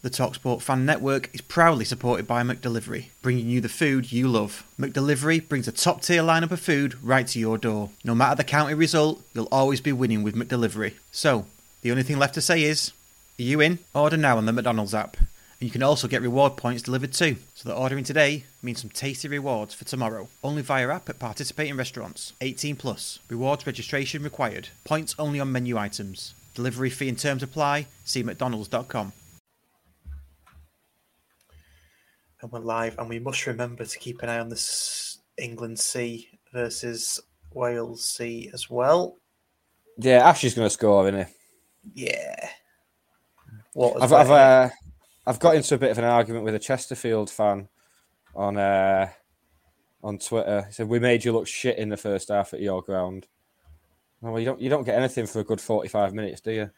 The Talksport Fan Network is proudly supported by McDelivery, bringing you the food you love. McDelivery brings a top tier lineup of food right to your door. No matter the county result, you'll always be winning with McDelivery. So, the only thing left to say is, are you in? Order now on the McDonald's app. And you can also get reward points delivered too. So that ordering today means some tasty rewards for tomorrow. Only via app at participating restaurants. 18 plus. Rewards registration required. Points only on menu items. Delivery fee and terms apply. See mcdonalds.com. and we're live, and we must remember to keep an eye on this England C versus Wales C as well. Yeah, Ash is going to score, isn't he? Yeah. What? I've I've, uh, I've got into a bit of an argument with a Chesterfield fan on uh, on Twitter. He said we made you look shit in the first half at your ground. Well, you don't you don't get anything for a good forty five minutes, do you?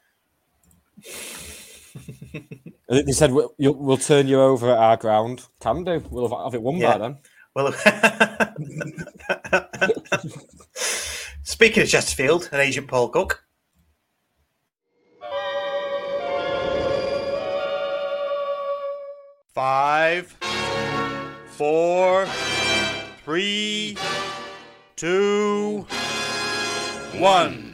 they said we'll, you'll, we'll turn you over at our ground. Can do. We'll have, have it won Yeah. by then. Well, speaking of Chesterfield and Agent Paul Cook, five, four, three, two, one.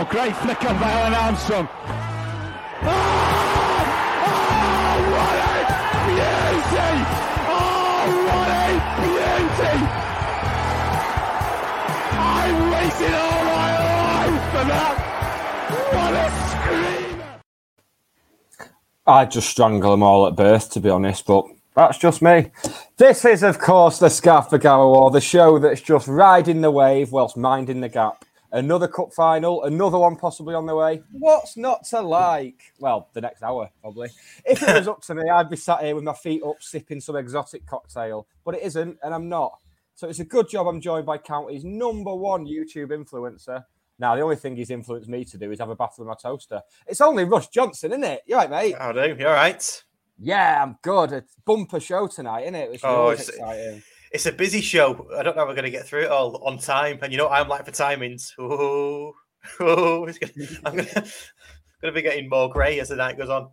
Oh, great flick on by Alan Armstrong. Oh, ah! oh, ah, what a beauty! Oh, what a beauty! I waited all my life for that. What a screamer! I'd just strangle them all at birth, to be honest, but that's just me. This is, of course, the Scarf Bergara Wore, the show that's just riding the wave whilst minding the gap. Another cup final, another one possibly on the way. What's not to like? Well, the next hour, probably. If it was up to me, I'd be sat here with my feet up, sipping some exotic cocktail, but it isn't, and I'm not. So it's a good job I'm joined by County's number one YouTube influencer. Now, the only thing he's influenced me to do is have a bath with my toaster. It's only Russ Johnson, isn't it? You're right, mate. how do You're right. Yeah, I'm good. It's bumper show tonight, isn't it? Which Oh, it's- exciting. It's a busy show. I don't know if we're going to get through it all on time. And you know what I'm like for timings. Oh, oh it's gonna, I'm going to, going to be getting more grey as the night goes on.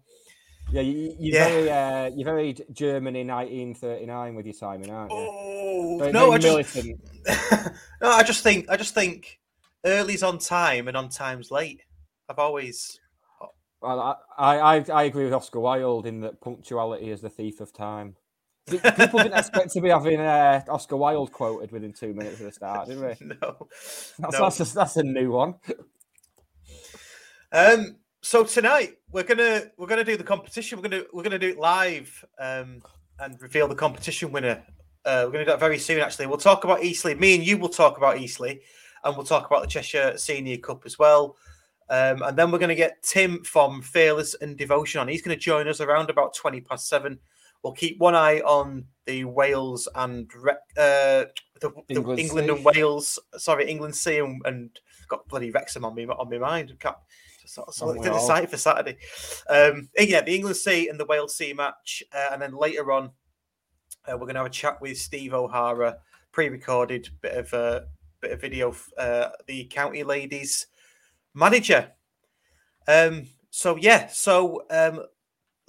Yeah, you, you're Yeah. very, uh, you're very Germany 1939 with your timing, aren't you? Oh no, I just, no, I just think I just think early's on time and on time's late. I've always Well, I, I, I agree with Oscar Wilde in that punctuality is the thief of time. Pe- People didn't expect to be having uh, Oscar Wilde quoted within two minutes of the start, did we? no. That's, No. that's, a, that's a new one. Um, so tonight we're gonna we're gonna do the competition. We're gonna we're gonna do it live um, and reveal the competition winner. Uh, we're gonna do that very soon. Actually, we'll talk about Eastleigh. Me and you will talk about Eastleigh, and we'll talk about the Cheshire Senior Cup as well. Um, and then we're going to get Tim from Fearless and Devotion on. He's going to join us around about 20 past seven. We'll keep one eye on the Wales and uh, the, the England and Wales. Sorry, England C and, and got bloody Wrexham on me on my mind. Can't, sort of Don't we selected site for Saturday. Um, yeah, the England C and the Wales C match, uh, and then later on, uh, we're going to have a chat with Steve O'Hara, pre-recorded bit of uh, bit of video, uh, the county ladies manager. Um, so yeah, so um,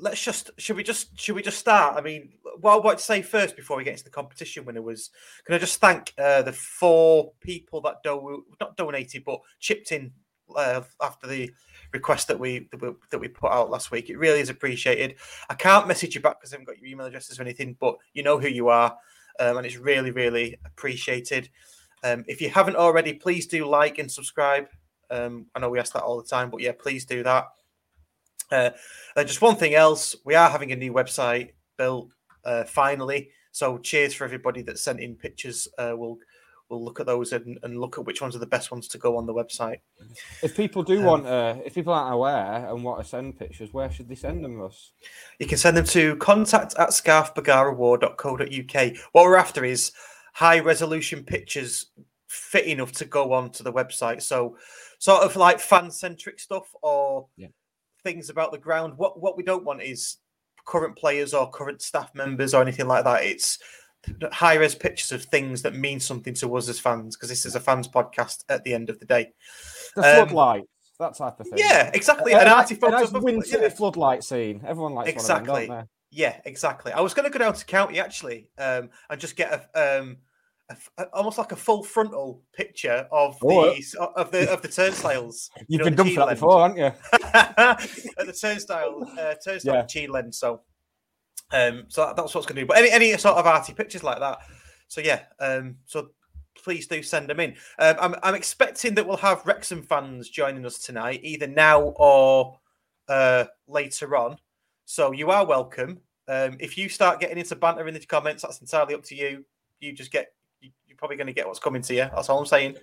let's just should we just should we just start? I mean, what I want to say first before we get into the competition winner was can I just thank uh, the four people that do not donated but chipped in uh, after the request that we, that we that we put out last week. It really is appreciated. I can't message you back because I haven't got your email addresses or anything, but you know who you are, um, and it's really really appreciated. Um, if you haven't already, please do like and subscribe. Um, I know we ask that all the time, but yeah, please do that. Uh, uh, just one thing else, we are having a new website built uh, finally. So cheers for everybody that sent in pictures. Uh, we'll we'll look at those and, and look at which ones are the best ones to go on the website. If people do Um, want, uh, if people aren't aware and want to send pictures, where should they send them, Russ? You can send them to contact at scarfbergarawore.co.uk. What we're after is high resolution pictures fit enough to go on to the website. So, sort of like fan centric stuff or Yeah. Things about the ground. What what we don't want is current players or current staff members or anything like that. It's high res pictures of things that mean something to us as fans because this is a fans podcast at the end of the day. The Um, floodlights, that type of thing. Yeah, exactly. An artifact arty a photo nice of- winter yeah. floodlight scene. Everyone likes Exactly. them, Yeah, exactly. I was going to go down to county actually, um, and just get a, um, a almost like a full frontal picture of Oh, the of the of the turnstiles. they? you You've know, been done for that before, haven't you? At the turnstile, uh, turnstile Yeah. Cheeland. So, um, so that- that's what's going to do. But any any sort of arty pictures like that. So yeah, um, so please do send them in. Um, I'm I'm expecting that we'll have Wrexham fans joining us tonight, either now or uh, later on. So you are welcome. Um, if you start getting into banter in the comments, that's entirely up to you. You just get probably going to get what's coming to you. That's all I'm saying.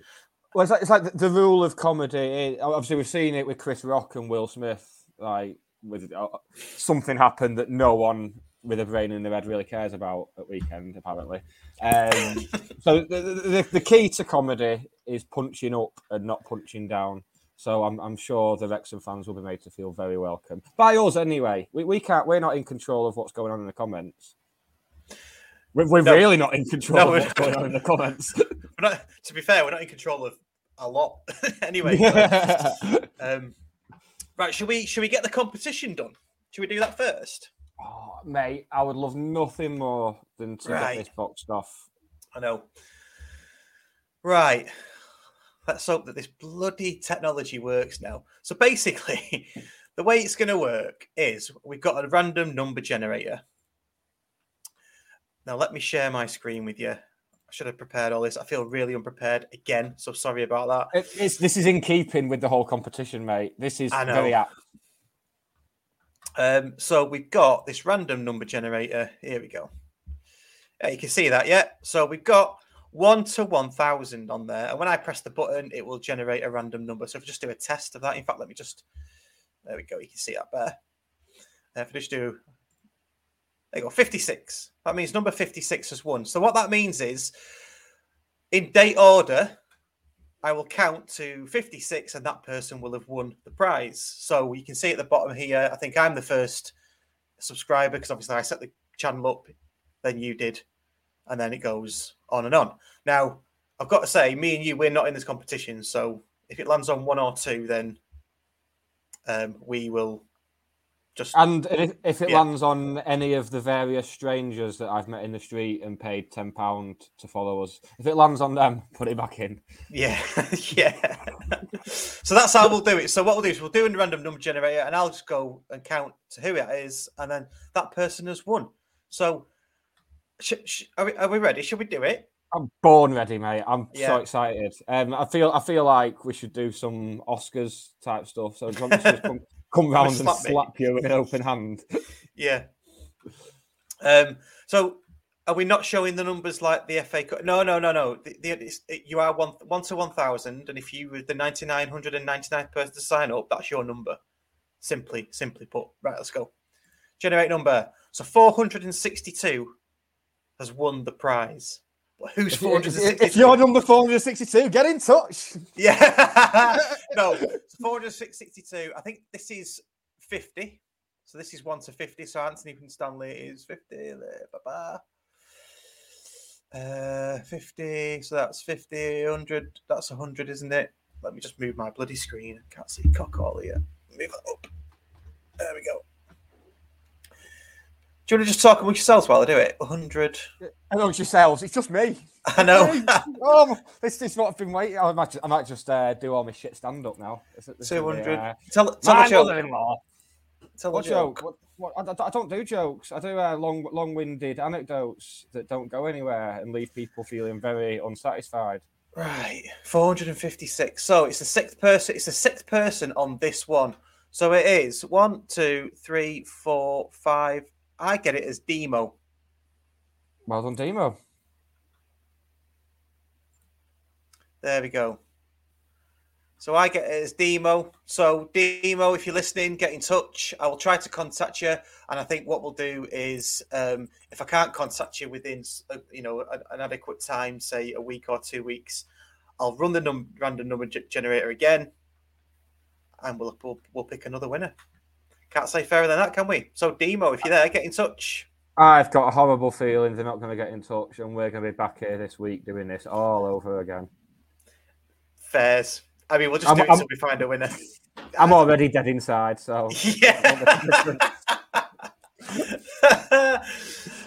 Well, it's like, it's like the, the rule of comedy. Obviously, we've seen it with Chris Rock and Will Smith. Like, with uh, something happened that no one with a brain in their head really cares about at weekend, apparently. Um, so the, the, the key to comedy is punching up and not punching down. So I'm, I'm sure the Wrexham fans will be made to feel very welcome by us anyway. We, we can't. We're not in control of what's going on in the comments. We're, we're No. really not in control No, of we're- what's going on in the comments. We're not, to be fair, we're not in control of a lot anyway. so, um, right, should we should we get the competition done? Should we do that first? Oh, mate, I would love nothing more than to Right. get this boxed off. I know. Right. Let's hope that this bloody technology works now. So basically, the way it's going to work is we've got a random number generator. Now, let me share my screen with you. I should have prepared all this. I feel really unprepared again, so sorry about that. It, it's, this is in keeping with the whole competition, mate. This is I know. very apt. Um, so we've got this random number generator. Here we go. Yeah, you can see that, yeah. So we've got one to one thousand on there, and when I press the button, it will generate a random number. So if we just do a test of that, in fact, let me just there we go. You can see that there. If we just do there you go, 56. That means number 56 has won. So what that means is in date order, I will count to 56 and that person will have won the prize. So you can see at the bottom here, I think I'm the first subscriber because obviously I set the channel up, then you did, and then it goes on and on. Now, I've got to say, me and you, we're not in this competition. So if it lands on one or two, then um, we will just. And if, if it Yeah. lands on any of the various strangers that I've met in the street and paid ten pound to follow us, if it lands on them, put it back in. Yeah, yeah. so that's how we'll do it. So what we'll do is we'll do a random number generator, and I'll just go and count to who it is, and then that person has won. So, sh- sh- are, we, are we ready? Should we do it? I'm born ready, mate. I'm Yeah. so excited. Um, I feel I feel like we should do some Oscars type stuff. So do you want me to just come, come round and slap you with an open hand. Yeah. Um. So, are we not showing the numbers like the FA Cup? No, no, no, no. The, the, it's, it, you are one one to one thousand, and if you were the ninety nine hundred and ninety ninth person to sign up, that's your number. Simply, simply put. Right, let's go. Generate number. So four hundred and sixty two has won the prize. Who's If, four hundred if, sixty two? if you're number 462, get in touch. Yeah. no, it's 462. I think this is 50. So this is 1 to 50. So Anthony from Stanley is 50. Ba, ba. Uh, 50. So that's 50, 100. That's 100, isn't it? Let me just move my bloody screen. I can't see cock all here. Move it up. There we go. Do you want to just talk amongst yourselves while I do it? 100. Amongst yourselves, it's just me. I know. oh, this is what I've been waiting. I might, I might just uh, do all my shit stand up now. This- this is the, 200. uh, Tell, tell my a joke. mother-in-law. Tell a What joke. joke? What, what, I, I- I don't do jokes. I do uh, long, long-winded anecdotes that don't go anywhere and leave people feeling very unsatisfied. Right, 456. So it's the sixth person. It's the sixth person on this one. So it is one, two, three, four, five. I get it as Demo. Well done, Demo. There we go. So I get it as Demo. So Demo, if you're listening, get in touch. I will try to contact you, and I think what we'll do is, um, if I can't contact you within, uh, you know, an, an adequate time, say a week or two weeks, I'll run the num- random number generator again, and we'll, we'll we'll pick another winner. Can't say fairer than that, can we? So Demo, if you're there, get in touch. I've got a horrible feeling they're not going to get in touch, and we're going to be back here this week doing this all over again. Fairs. I mean, we'll just I'm- do it until we find a winner. I'm already dead inside, so Yeah.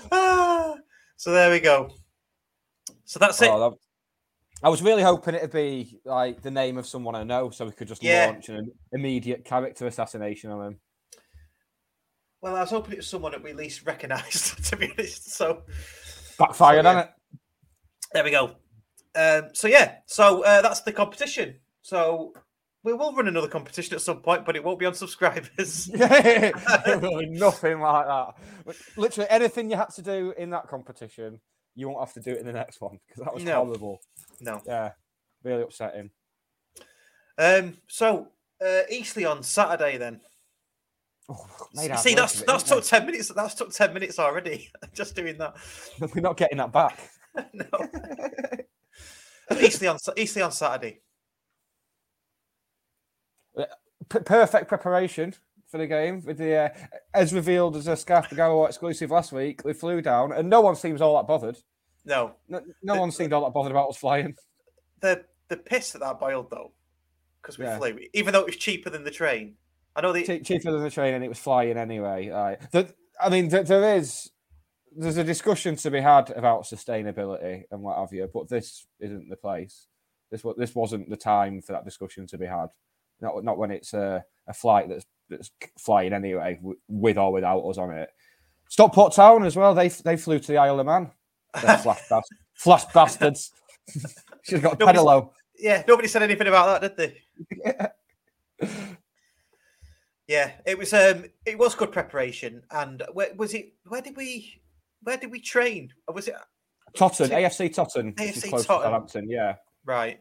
so there we go. So that's it. Oh, that- I was really hoping it'd be like the name of someone I know, so we could just Yeah. launch an immediate character assassination on him. Well, I was hoping it was someone that we at least recognised, to be honest. So Backfired So, on it. there we go. Um, so yeah, so uh, that's the competition. So we will run another competition at some point, but it won't be on subscribers. be nothing like that. Literally anything you had to do in that competition, you won't have to do it in the next one because that was No. horrible. no. Yeah, really upsetting. Um, so uh, Eastleigh on Saturday then. Oh, See, that's it, that's took ten minutes. That's took ten minutes already. Just doing that. We're not getting that back. no. Eastleigh on Eastleigh on Saturday. P- perfect preparation for the game with the uh, as revealed as a Scarf Garo exclusive last week. We flew down, and no one seems all that bothered. No, No, no one seemed all that bothered about us flying. the the piss that that boiled though, because we Yeah. flew, even though it was cheaper than the train. I know the Che- cheaper than the train, and it was flying anyway. Right. The, I mean, th- there is there's a discussion to be had about sustainability and what have you, but this isn't the place. This this wasn't the time for that discussion to be had. Not not when it's a, a flight that's that's flying anyway, with or without us on it. Stockport Town as well. They they flew to the Isle of Man. Flash, flash bastards. She's got a pedalo. yeah, nobody said anything about that, did they? Yeah, it was um it was good preparation, and where was it? Where did we where did we train? Or was it Totton, To- AFC Totton, AFC close to Tottenham. Southampton. Yeah. right?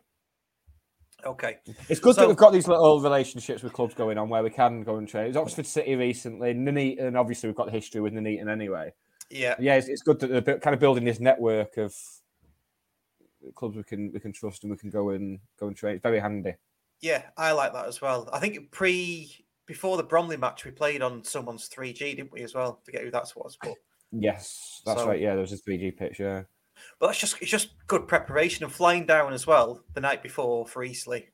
Okay, It's good So- that we've got these little relationships with clubs going on where we can go and train. It's Oxford City recently, Nuneaton, obviously we've got the history with Nuneaton anyway. yeah, Yeah, it's, it's good that they're kind of building this network of clubs we can we can trust and we can go and go and train. It's very handy. yeah, I like that as well. I think pre before the Bromley match, we played on someone's three G, didn't we? As well, forget who that was, but Yes, that's So- right. Yeah, there was a 3G pitch. Yeah, but that's just it's just good preparation and flying down as well the night before for Eastleigh.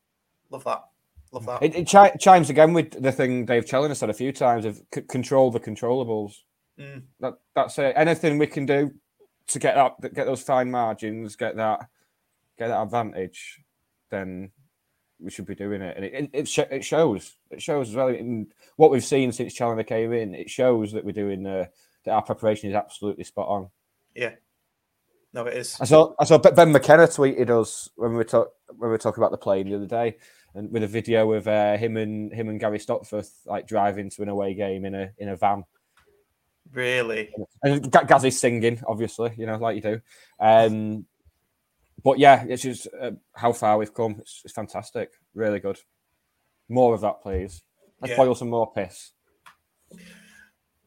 Love that, love that. it, it chi- chimes again with the thing Dave Challinor said a few times of c- control the controllables. Mm. That that's it. Anything we can do to get that get those fine margins, get that get that advantage, then we should be doing it. And it it, sh- it shows. It shows as well. In what we've seen since Challinor came in, it shows that we're doing uh, that our preparation is absolutely spot on. Yeah, no, it is. I saw I saw Ben McKenna tweeted us when we were talk, when we were talking about the plane the other day, and with a video of uh, him and him and Gary Stopforth like driving to an away game in a in a van. Really, And Ga- Gazzy's singing, obviously, you know, like you do. Um, but yeah, it's just uh, how far we've come. It's, it's fantastic, really good. More of that, please. Let's Yeah. boil some more piss.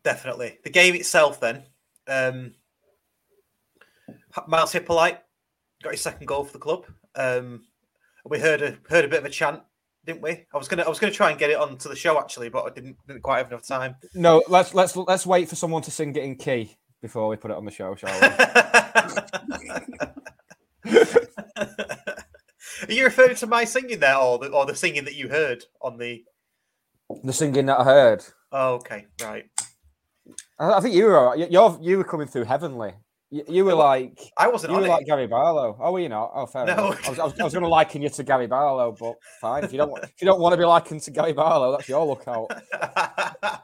definitely. The game itself, then. Um, Myles Hippolyte got his second goal for the club. Um, we heard a heard a bit of a chant, didn't we? I was gonna I was gonna try and get it onto the show actually, but I didn't didn't quite have enough time. No, let's let's let's wait for someone to sing it in key before we put it on the show, shall we? Are you referring to my singing there, or the or the singing that you heard on the? the singing that I heard. Oh, okay, right. I, I think you were right. You- you're were coming through heavenly. You, you were like I wasn't you were it. like Gary Barlow. Oh, were you not? Oh, fair No. enough. I was, I was, I was going to liken you to Gary Barlow, but fine. If you don't, if you don't want to be likened to Gary Barlow, that's your lookout.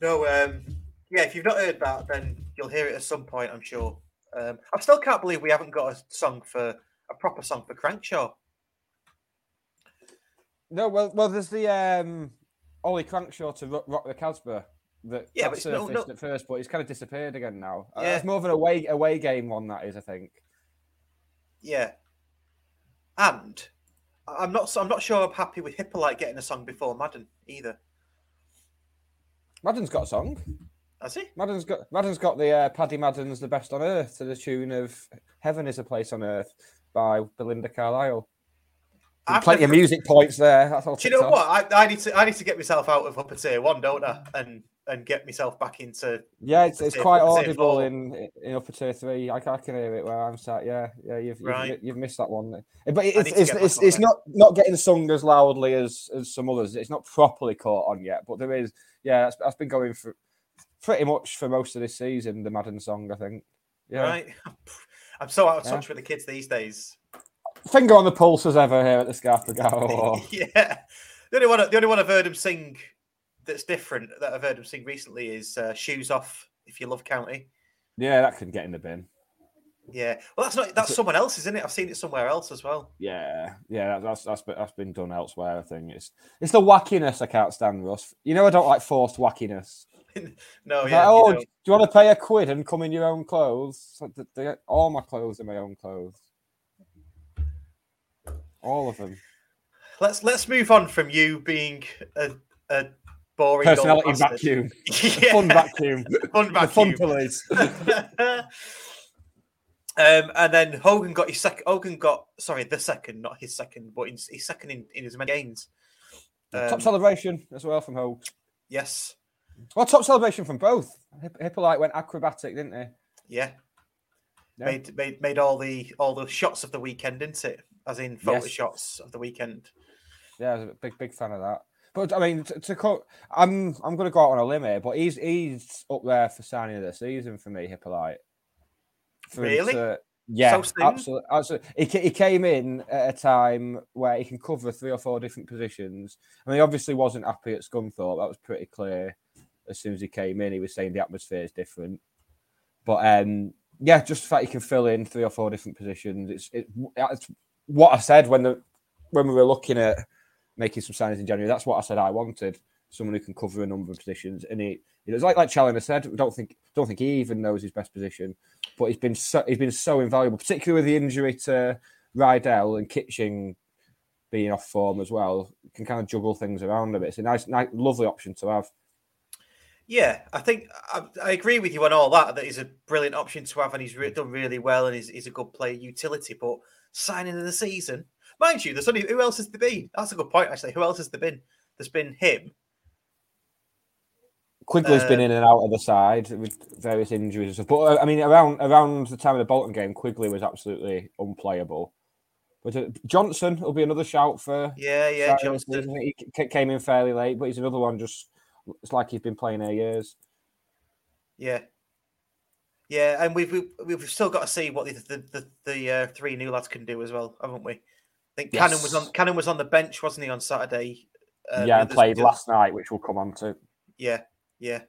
no, um, yeah. If you've not heard that, then you'll hear it at some point, I'm sure. Um, I still can't believe we haven't got a song for a proper song for Crankshaw. No, well, well, there's the um, Ollie Crankshaw to Rock, Rock the Casbah. That Yeah, that it's no- surfaced no- at first, but it's kind of disappeared again now. Uh, It's more of an away away game one that is, I think. Yeah, and I'm not. I'm not sure. I'm happy with Hippolyte getting a song before Madden either. Madden's got a song. Has he? Madden's got Madden's got the uh, Paddy Madden's "The Best on Earth" to the tune of "Heaven Is a Place on Earth" by Belinda Carlisle. I've Plenty of music points there. That's all. Do you know what? I, I need to. I need to get myself out of upper tier one, don't I? And and get myself back into. Yeah, it's, it's tier- quite audible in in upper tier three. I, can- I can hear it where I'm sat. Yeah, yeah, you've you've, Right. you've missed that one. But it's it's it's, it's not not getting sung as loudly as as some others. It's not properly caught on yet, but there is. Yeah, that's, that's been going for pretty much for most of this season. The Madden song, I think. Yeah. Right. I'm so out of Yeah. touch with the kids these days. Finger on the pulse as ever here at the Scarf Wore. yeah. The only one. The only one I've heard him sing that's different that I've heard him sing recently is uh, "Shoes Off." If you love County. yeah, that could get in the bin. Yeah. Well, that's not. That's someone else, isn't it? I've seen it somewhere else as well. Yeah, yeah, that's that's been, that's been done elsewhere. I think it's it's the wackiness I can't stand, Russ. You know I don't like forced wackiness. no, yeah. like, oh, you do you want to pay a quid and come in your own clothes? Like, the- the- all my clothes are my own clothes. All of them. Let's let's move on from you being a, a boring Personality vacuum. Yeah. Fun vacuum. Fun The fun vacuum. police. um, and then Hogan got his second. Hogan got sorry, the second, not his second, but his, his second in, in as many games. top Um, celebration as well from Hogan. yes, Well, top celebration from both. Hip- Hippolyte went acrobatic, didn't he? yeah. Yeah. Made made made all the all the shots of the weekend, didn't it? As in photo Yes. shots of the weekend. Yeah, I was a big, big fan of that. But I mean, to, to co- I'm I'm going to go out on a limb here, but he's he's up there for signing of the season for me, Hippolyte. For Really? to- yeah, So absolutely. absolutely. He, he came in at a time where he can cover three or four different positions. I mean, he obviously wasn't happy at Scunthorpe. That was pretty clear as soon as he came in. He was saying the atmosphere is different. But um, yeah, just the fact he can fill in three or four different positions. It's, it, it's what I said when the when we were looking at making some signings in January. That's what I said I wanted. Someone who can cover a number of positions, and he, it was like like Challinor said. I don't think don't think he even knows his best position, but he's been so he's been so invaluable, particularly with the injury to Rydel and Kitching being off form as well. Can kind of juggle things around a bit. It's a nice, nice lovely option to have. Yeah, I think I, I agree with you on all that. That he's a brilliant option to have, and he's re- done really well, and he's, he's a good player utility. But signing in the season, mind you, there's only who else has there been? That's a good point, actually. Who else has there been? There's been him. Quigley's been Uh, in and out of the side with various injuries and stuff. But uh, I mean, around around the time of the Bolton game, Quigley was absolutely unplayable. But uh, Johnson will be another shout for Yeah, yeah, Johnson. He came in fairly late, but he's another one. Just it's like he's been playing here years. Yeah, yeah, and we've we've, we've still got to see what the the, the, the uh, three new lads can do as well, haven't we? I think Cannon was on Yes. Cannon was on the bench, wasn't he, on Saturday? Um, yeah, and played last night, which we'll come on to. Yeah, yeah.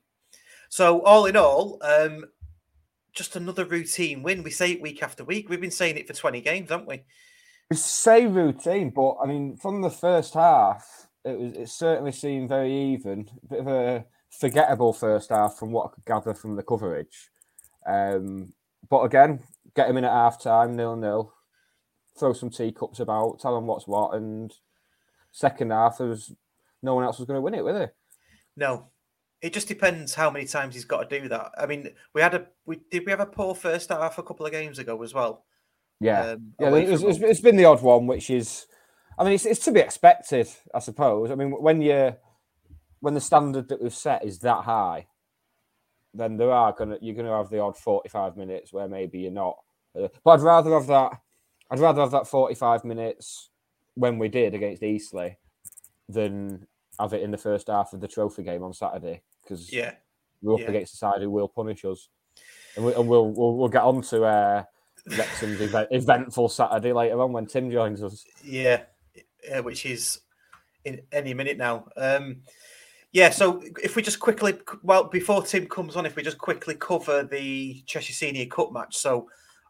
So all in all, um, just another routine win. We say it week after week. We've been saying it for twenty games, haven't we? We say routine, but I mean, from the first half, it was it certainly seemed very even. A bit of a forgettable first half from what I could gather from the coverage. Um, but again, get him in at half time, nil nil. Throw some teacups about, tell them what's what, and second half there was no one else was going to win it, were they? No, it just depends how many times he's got to do that. I mean, we had a we did we have a poor first half a couple of games ago as well. Yeah, Um, yeah. It's, it's been the odd one, which is, I mean, it's, it's to be expected, I suppose. I mean, when you when the standard that we've set is that high, then there are gonna you're gonna have the odd forty five minutes where maybe you're not. Uh, but I'd rather have that. I'd rather have that forty five minutes when we did against Eastleigh than have it in the first half of the trophy game on Saturday because Yeah, we're up yeah. against a side who will punish us, and, we, and we'll, we'll we'll get on to uh, Wrexham's event, eventful Saturday later on when Tim joins us. yeah, uh, which is in any minute now. Um, Yeah, so if we just quickly, well, before Tim comes on, if we just quickly cover the Cheshire Senior Cup match. So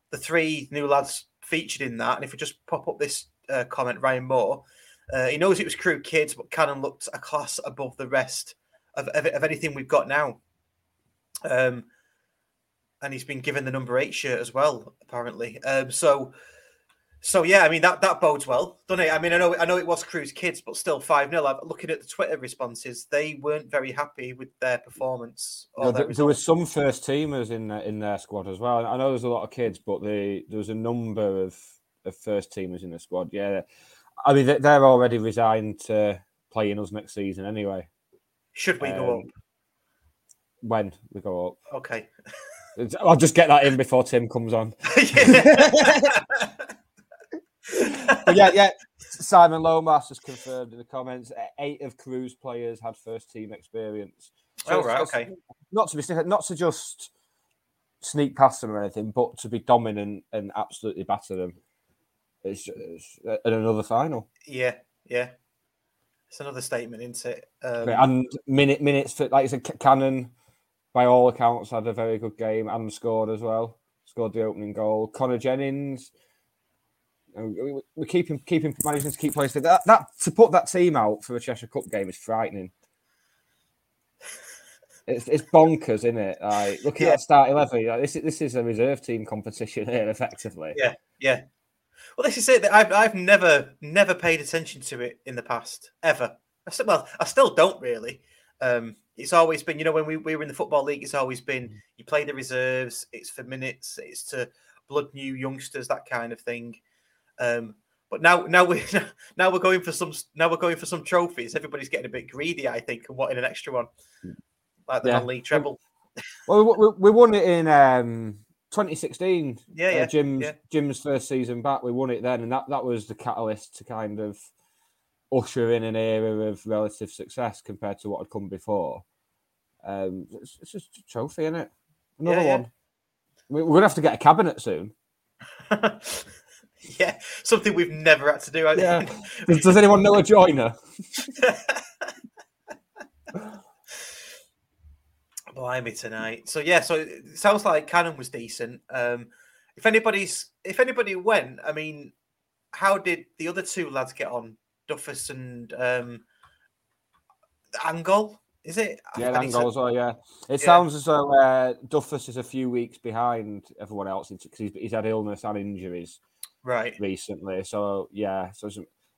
the three new lads featured in that, and if we just pop up this uh, comment, Ryan Moore, uh, he knows it was Crewe kids, but Cannon looked a class above the rest of, of, of anything we've got now. Um, and he's been given the number eight shirt as well, apparently. Um, so so yeah, I mean that that bodes well, doesn't it? I mean, I know I know it was Crewe's kids, but still five 0 Looking at the Twitter responses, they weren't very happy with their performance. No, there, there was some first teamers in in their squad as well. I know there's a lot of kids, but they, there was a number of, of first teamers in the squad. Yeah, I mean they're already resigned to playing us next season anyway. Should we um, go up? When we go up? Okay. I'll just get that in before Tim comes on. but yeah, yeah. Simon Lomas has confirmed in the comments eight of Crewe's players had first team experience. So oh, right, okay. Not to be not to just sneak past them or anything, but to be dominant and absolutely batter them. It's, it's in another final. Yeah, yeah. It's another statement, isn't it? Um, and minute minutes for like I said, Cannon, by all accounts, had a very good game and scored as well. Scored the opening goal. Connor Jennings we, we keep him, keep him managing to keep players. That, that to put that team out for a Cheshire Cup game is frightening. It's, it's bonkers, isn't it? Like, look at yeah. that start eleven. Like, this this is a reserve team competition here, effectively. Yeah, yeah. Well, this is it. I've I've never never paid attention to it in the past ever. I still, well, I still don't really. Um, it's always been, you know, when we, we were in the football league, it's always been you play the reserves. It's for minutes. It's to blood new youngsters, that kind of thing. Um, but now, now we're now we're going for some now we're going for some trophies. Everybody's getting a bit greedy, I think, and wanting an extra one, like the yeah. non-league treble. Well, we, we won it in um, 2016. Yeah, yeah, uh, Jim's yeah. Jim's first season back. We won it then, and that that was the catalyst to kind of usher in an era of relative success compared to what had come before. Um, it's, it's just a trophy, isn't it? Another yeah, one. We're gonna have to get a cabinet soon. Yeah, something we've never had to do. Yeah. does, does anyone know a joiner? Blimey tonight. So yeah, so it sounds like Cannon was decent. Um, if anybody's if anybody went, I mean, how did the other two lads get on? Duffus and um, Angle, is it? Yeah, Angle as well. Yeah, it yeah. sounds as though uh, Duffus is a few weeks behind everyone else because he's, he's had illness and injuries right recently. So yeah, so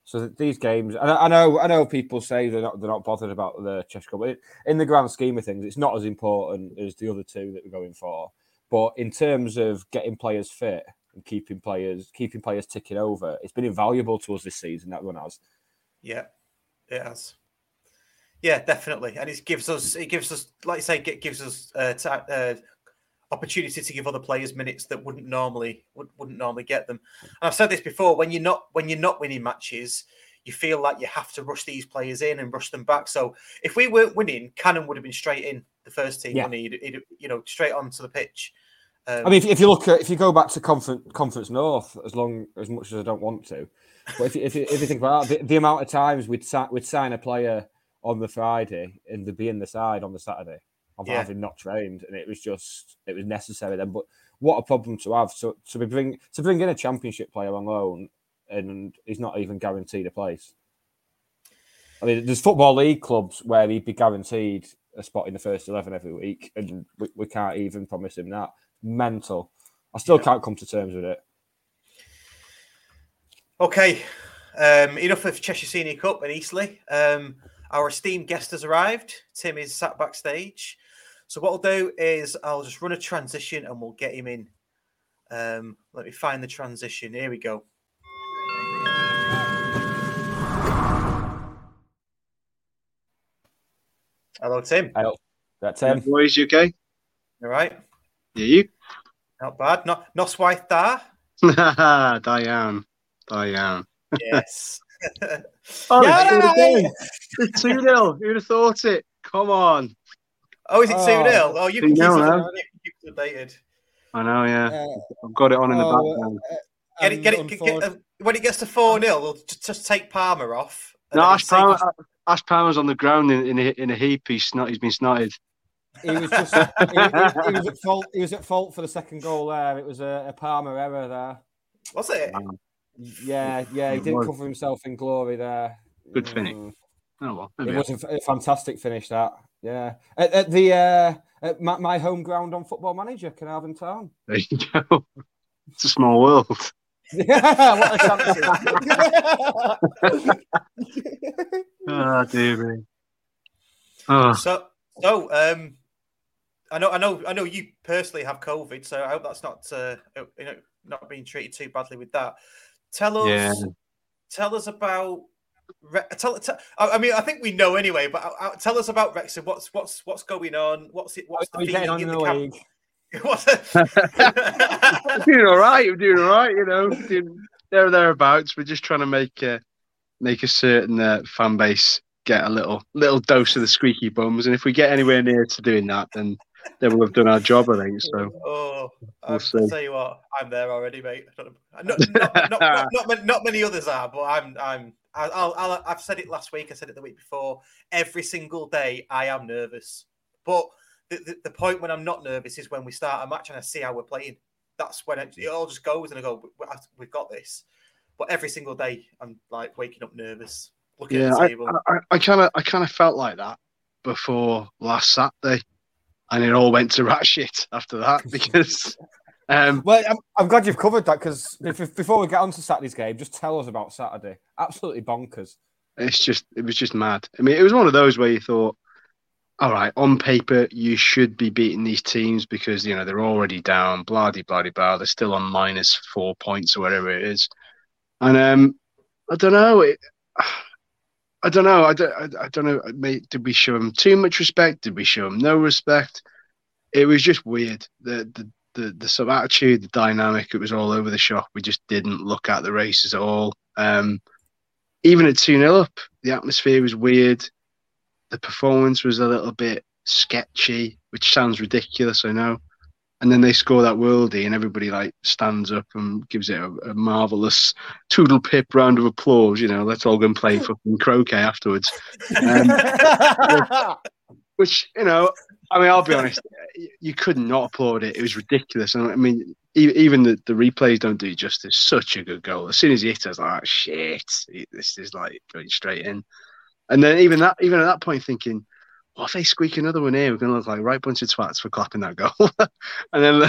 so these games, and I, know I know people say they're not they're not bothered about the Cheshire Cup, but in the grand scheme of things, it's not as important as the other two that we're going for. But in terms of getting players fit and keeping players keeping players ticking over, it's been invaluable to us this season. That one has. Yeah, it has. Yeah, definitely, and it gives us it gives us like I say it gives us uh, t- uh, opportunity to give other players minutes that wouldn't normally would, wouldn't normally get them. And I've said this before: when you're not when you're not winning matches, you feel like you have to rush these players in and rush them back. So if we weren't winning, Cannon would have been straight in the first team. Yeah. He'd, he'd, you know, straight onto the pitch. Um, I mean, if, if, you look at if you go back to conference conference north, as long as much as I don't want to, but if you, if you, if you think about that, the, the, amount of times we'd we'd sign a player on the Friday and they'd be in the side on the Saturday of yeah. having not trained, and it was just it was necessary then. But what a problem to have so to be bring to bring in a championship player on loan, and he's not even guaranteed a place. I mean, there's football league clubs where he'd be guaranteed a spot in the first eleven every week, and we, we can't even promise him that. Mental. I still yeah. can't come to terms with it. Okay, um, enough of Cheshire Senior Cup and Eastleigh. Um, our esteemed guest has arrived. Tim is sat backstage. So what I'll do is I'll just run a transition and we'll get him in. Um, let me find the transition. Here we go. Hello, Tim. Hello. That's Tim. Boys, you okay? All right. Yeah, you? Not bad. Not not swipe da. Diane. Diane. Yes. oh, yeah, it's 2 0. Who'd have thought it? Come on. Oh, is it 2 0? Oh, oh, you can keep it updated. I know, yeah. Uh, I've got it on in the oh, background. Uh, get it, get it, get, uh, when it gets to 4 0, we'll just, just take Palmer off. No, Ash Palmer, Ash Palmer's on the ground in, in, a, in a heap. He's snot. He's been snotted. He was just he, he- he was at fault. He was at fault for the second goal there. It was a, a Palmer error there. Was it? Yeah, yeah, he didn't cover himself in glory there. Good finish. Mm. Oh well. It maybe was a fantastic finish. That yeah, at, at the uh, at my, my home ground on Football Manager, Caernarfon Town. There you go. It's a small world. yeah, what a chance! Oh dear me. Oh, So, so um, I know, I know, I know you personally have COVID, so I hope that's not, uh, you know, not being treated too badly with that. Tell us, Yeah. tell us about. Tell, tell, I mean, I think we know anyway, but uh, uh, tell us about Wrexham. What's what's what's going on? What's it? What's the are you getting feeling on in the the camp? I'm doing all right. I'm doing all right. You know, doing there thereabouts. We're just trying to make uh, make a certain uh, fan base get a little little dose of the squeaky bums, and if we get anywhere near to doing that, then then we'll have done our job. I think so. Oh, We'll I'll tell you what, I'm there already, mate. Not, not, not, not many others are, but I'm, I'm, I'll, I've said it last week. I said it the week before. Every single day, I am nervous. But the, the, the point when I'm not nervous is when we start a match and I see how we're playing. That's when it, it all just goes and I go, "We- we've got this. But every single day, I'm like waking up nervous, looking Yeah, at the I table. I kind of I kind of felt like that before last Saturday, and it all went to rat shit after that because. Um, Well, I'm, I'm glad you've covered that because before we get on to Saturday's game, just tell us about Saturday. Absolutely bonkers. It's just it was just mad. I mean, it was one of those where you thought, all right, on paper you should be beating these teams because you know they're already down, blah de blah de blah. They're still on minus four points or whatever it is, and um, I don't know. It, I don't know. I don't. I, I don't know. Did we show them too much respect? Did we show them no respect? It was just weird. The the the, the sort of attitude, the dynamic. It was all over the shop. We just didn't look at the races at all. Um, even at 2 0 up, the atmosphere was weird. The performance was a little bit sketchy, which sounds ridiculous, I know. And then they score that worldie, and everybody like stands up and gives it a, a marvelous toodle pip round of applause. You know, let's all go and play fucking croquet afterwards. Um, which you know, I mean, I'll be honest, you could not applaud it. It was ridiculous, and I mean, even the, the replays don't do justice. Such a good goal. As soon as he hit, it, I was like, "Oh, shit, this is like going straight in. And then even that, even at that point, thinking, what if they squeak another one here? We're going to look like right bunch of twats for clapping that goal. and then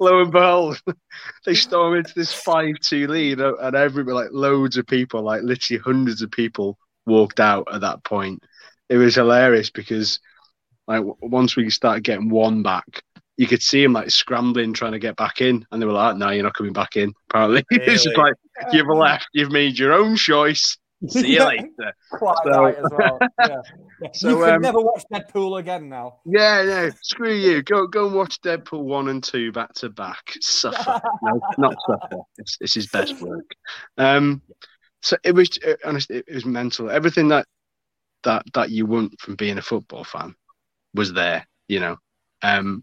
lo and behold, they storm into this five-two lead, uh, and everybody, like loads of people, like literally hundreds of people, walked out at that point. It was hilarious because, like, w- once we started getting one back, you could see him like scrambling, trying to get back in, and they were like, "No, you're not coming back in." Apparently, it's just Really? like you've left, you've made your own choice. See you later. Quite So- right as well. Yeah. Yeah. So, you can um, never watch Deadpool again now. Yeah, no, screw you. Go go and watch Deadpool one and two back to back. Suffer, no, not suffer. It's, it's his best work. Um, so it was uh, honestly, it was mental. Everything that that that you want from being a football fan was there. You know, um,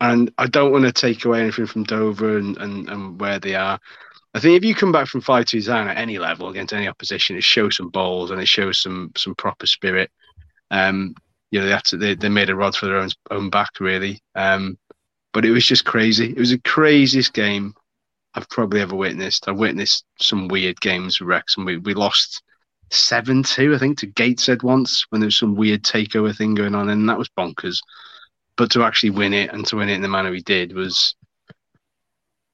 and I don't want to take away anything from Dover and, and, and where they are. I think if you come back from five two down at any level against any opposition, it shows some balls and it shows some some proper spirit. Um, you know, they had to, they, they made a rod for their own own back really. Um, but it was just crazy. It was the craziest game I've probably ever witnessed. I've witnessed some weird games with Wrexham. We we lost seven two, I think, to Gateshead once when there was some weird takeover thing going on, and that was bonkers. But to actually win it and to win it in the manner we did was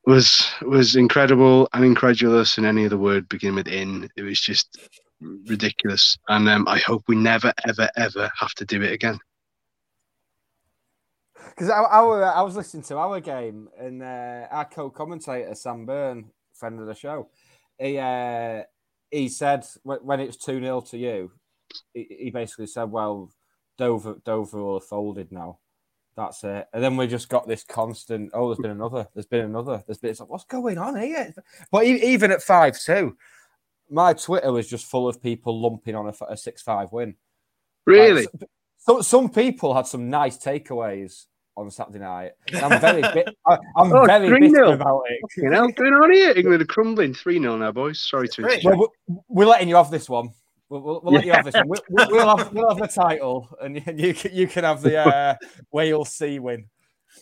was was incredible and incredulous and any other word beginning with in. It was just ridiculous. And um, I hope we never, ever, ever have to do it again. Because our, I was listening to our game, and uh, our co-commentator Sam Byrne, friend of the show, he uh, he said when, when it was two 0 to you, he, basically said, "Well, Dover Dover will have folded now. That's it." And then we just got this constant. Oh, there's been another. There's been another. There's been. It's like, what's going on here? But even at five two, my Twitter was just full of people lumping on a six five win. Really? Like, so, some people had some nice takeaways on Saturday night. And I'm very, bit, I, I'm Oh, very 3-0. bitter about it. You know, going on here? England are crumbling 3 0 now, boys. Sorry to interrupt. Well, we- we're letting you off this one. We'll, we'll, we'll let you have this one. We'll, we'll, we'll have, we'll have the title, and you, you can, you can have the uh, Wales C win.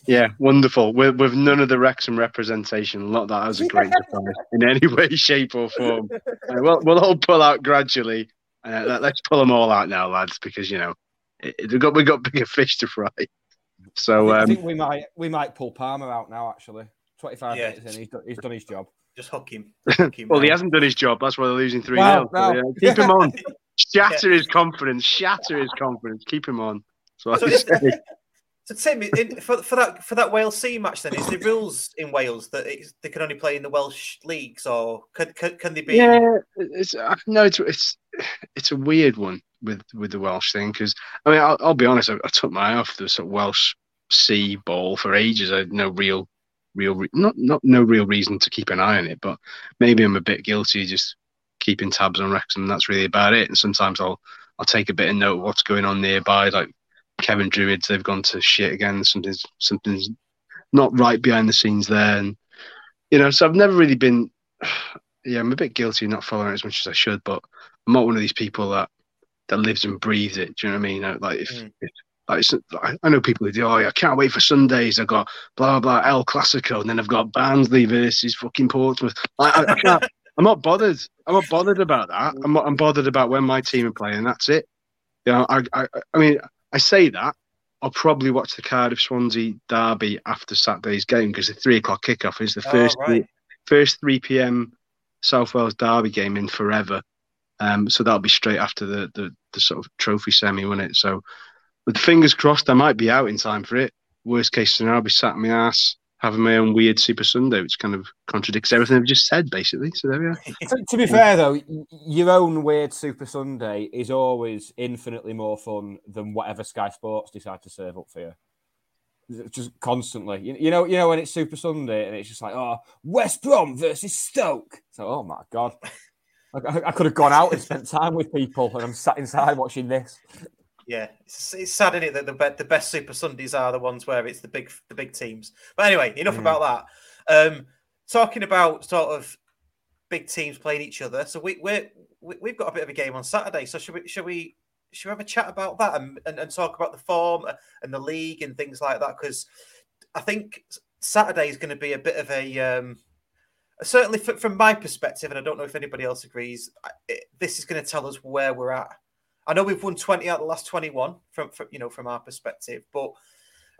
Yeah, wonderful. With, with none of the Wrexham representation, not that as a great surprise in any way, shape, or form. Uh, we'll, we'll all pull out gradually. Uh, let- let's pull them all out now, lads, because you know it, it- we've got we've got bigger fish to fry. So I um, think we might we might pull Palmer out now. Actually, twenty five Yeah. minutes in, he's done, he's done his job. Just hook him. Hook him well, he hasn't done his job. That's why they're losing three Wow, 0 wow. Keep him on. Shatter his confidence. Shatter his confidence. Keep him on. So, So is- So Tim, in, for, for that for that Wales C match, then is the rules in Wales that it's, they can only play in the Welsh leagues, or can can, can they be? Yeah, it's uh, no, it's it's it's a weird one with with the Welsh thing because I mean I'll, I'll be honest, I, I took my eye off the sort of Welsh sea ball for ages. I had no real, real, re- not not no real reason to keep an eye on it, but maybe I'm a bit guilty just keeping tabs on Wrexham. That's really about it. And sometimes I'll I'll take a bit of note of what's going on nearby, like Cefn Druids. They've gone to shit again. Something's something's not right behind the scenes there, and you know, so I've never really been yeah, I'm a bit guilty not following it as much as I should, but I'm not one of these people that that lives and breathes it. Do you know what I mean? Like if, Mm. if like it's, I I know people who do, oh, yeah, I can't wait for Sundays. I've got blah blah El Clasico, and then I've got Barnsley versus fucking Portsmouth. I, I, I can't. I'm not bothered. I'm not bothered about that. I'm not, I'm bothered about when my team are playing. That's it. You know, I, I I mean, I say that. I'll probably watch the Cardiff Swansea derby after Saturday's game because the three o'clock kickoff is the Oh, first right. first 3 p.m. South Wales derby game in forever. Um, so that'll be straight after the, the, the sort of trophy semi, won't it? So, with fingers crossed, I might be out in time for it. Worst case scenario, I'll be sat in my ass having my own weird Super Sunday, which kind of contradicts everything I've just said, basically. So there we are. To, to be fair though, your own weird Super Sunday is always infinitely more fun than whatever Sky Sports decide to serve up for you. Just constantly, you, you know, you know when it's Super Sunday and it's just like, oh, West Brom versus Stoke. So, oh my god, I, could have gone out and spent time with people, and I'm sat inside watching this. Yeah, it's, it's sad, isn't it, that the be- the best Super Sundays are the ones where it's the big the big teams. But anyway, enough Mm. about that. Um, talking about sort of big teams playing each other. So we we're, we we've got a bit of a game on Saturday. So should we should we should we have a chat about that and, and, and talk about the form and the league and things like that? Because I think Saturday is going to be a bit of a um, certainly from my perspective, and I don't know if anybody else agrees. This is going to tell us where we're at. I know we've won twenty out of the last twenty-one from, from you know from our perspective, but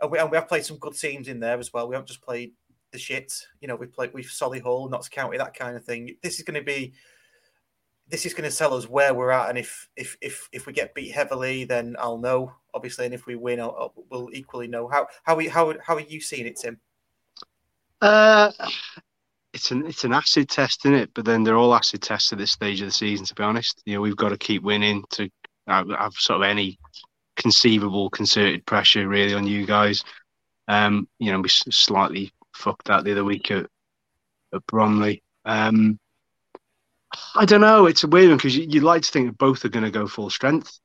and we, and we have played some good teams in there as well. We haven't just played the shit. You know, we've played with Solihull, Notts County, that kind of thing. This is going to be this is going to tell us where we're at, and if if if if we get beat heavily, then I'll know obviously, and if we win, I'll, I'll, we'll equally know. How how we how how are you seeing it, Tim? Uh, it's an it's an acid test, isn't it? But then they're all acid tests at this stage of the season. To be honest, you know we've got to keep winning to have, have sort of any conceivable concerted pressure really on you guys. Um, you know we slightly fucked that the other week at, at Bromley. Um, I don't know. It's a weird one because you, you'd like to think that both are going to go full strength.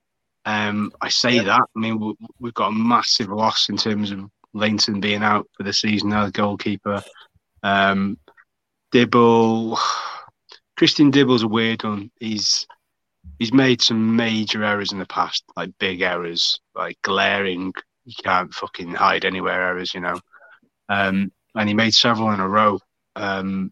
Um, I say that. I mean, we, we've got a massive loss in terms of Lainton being out for the season now, the goalkeeper. Um, Dibble, Christian Dibble's a weird one. He's he's made some major errors in the past, like big errors, like glaring. You can't fucking hide anywhere errors, you know. Um, and he made several in a row. Um,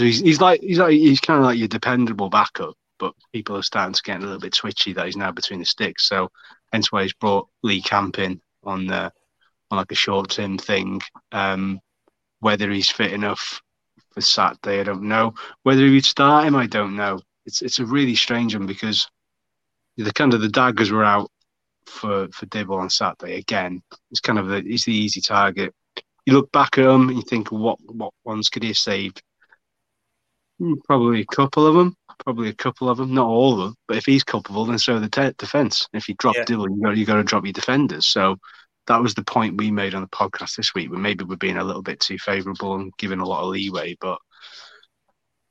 so he's, he's like he's like he's kind of like your dependable backup, but people are starting to get a little bit twitchy that he's now between the sticks. So hence why he's brought Lee Camp in on the on like a short term thing. Um, whether he's fit enough for Saturday, I don't know. Whether he would start him, I don't know. It's it's a really strange one because the kind of the daggers were out for for Dibble on Saturday again. It's kind of the he's the easy target. You look back at him and you think, what what ones could he have saved? Hmm, Probably a couple of them. Probably a couple of them, not all of them. But if he's culpable, then so the te- defense. If you drop Yeah. Dibble, you got you got to drop your defenders. So that was the point we made on the podcast this week. Where maybe we're being a little bit too favourable and giving a lot of leeway, but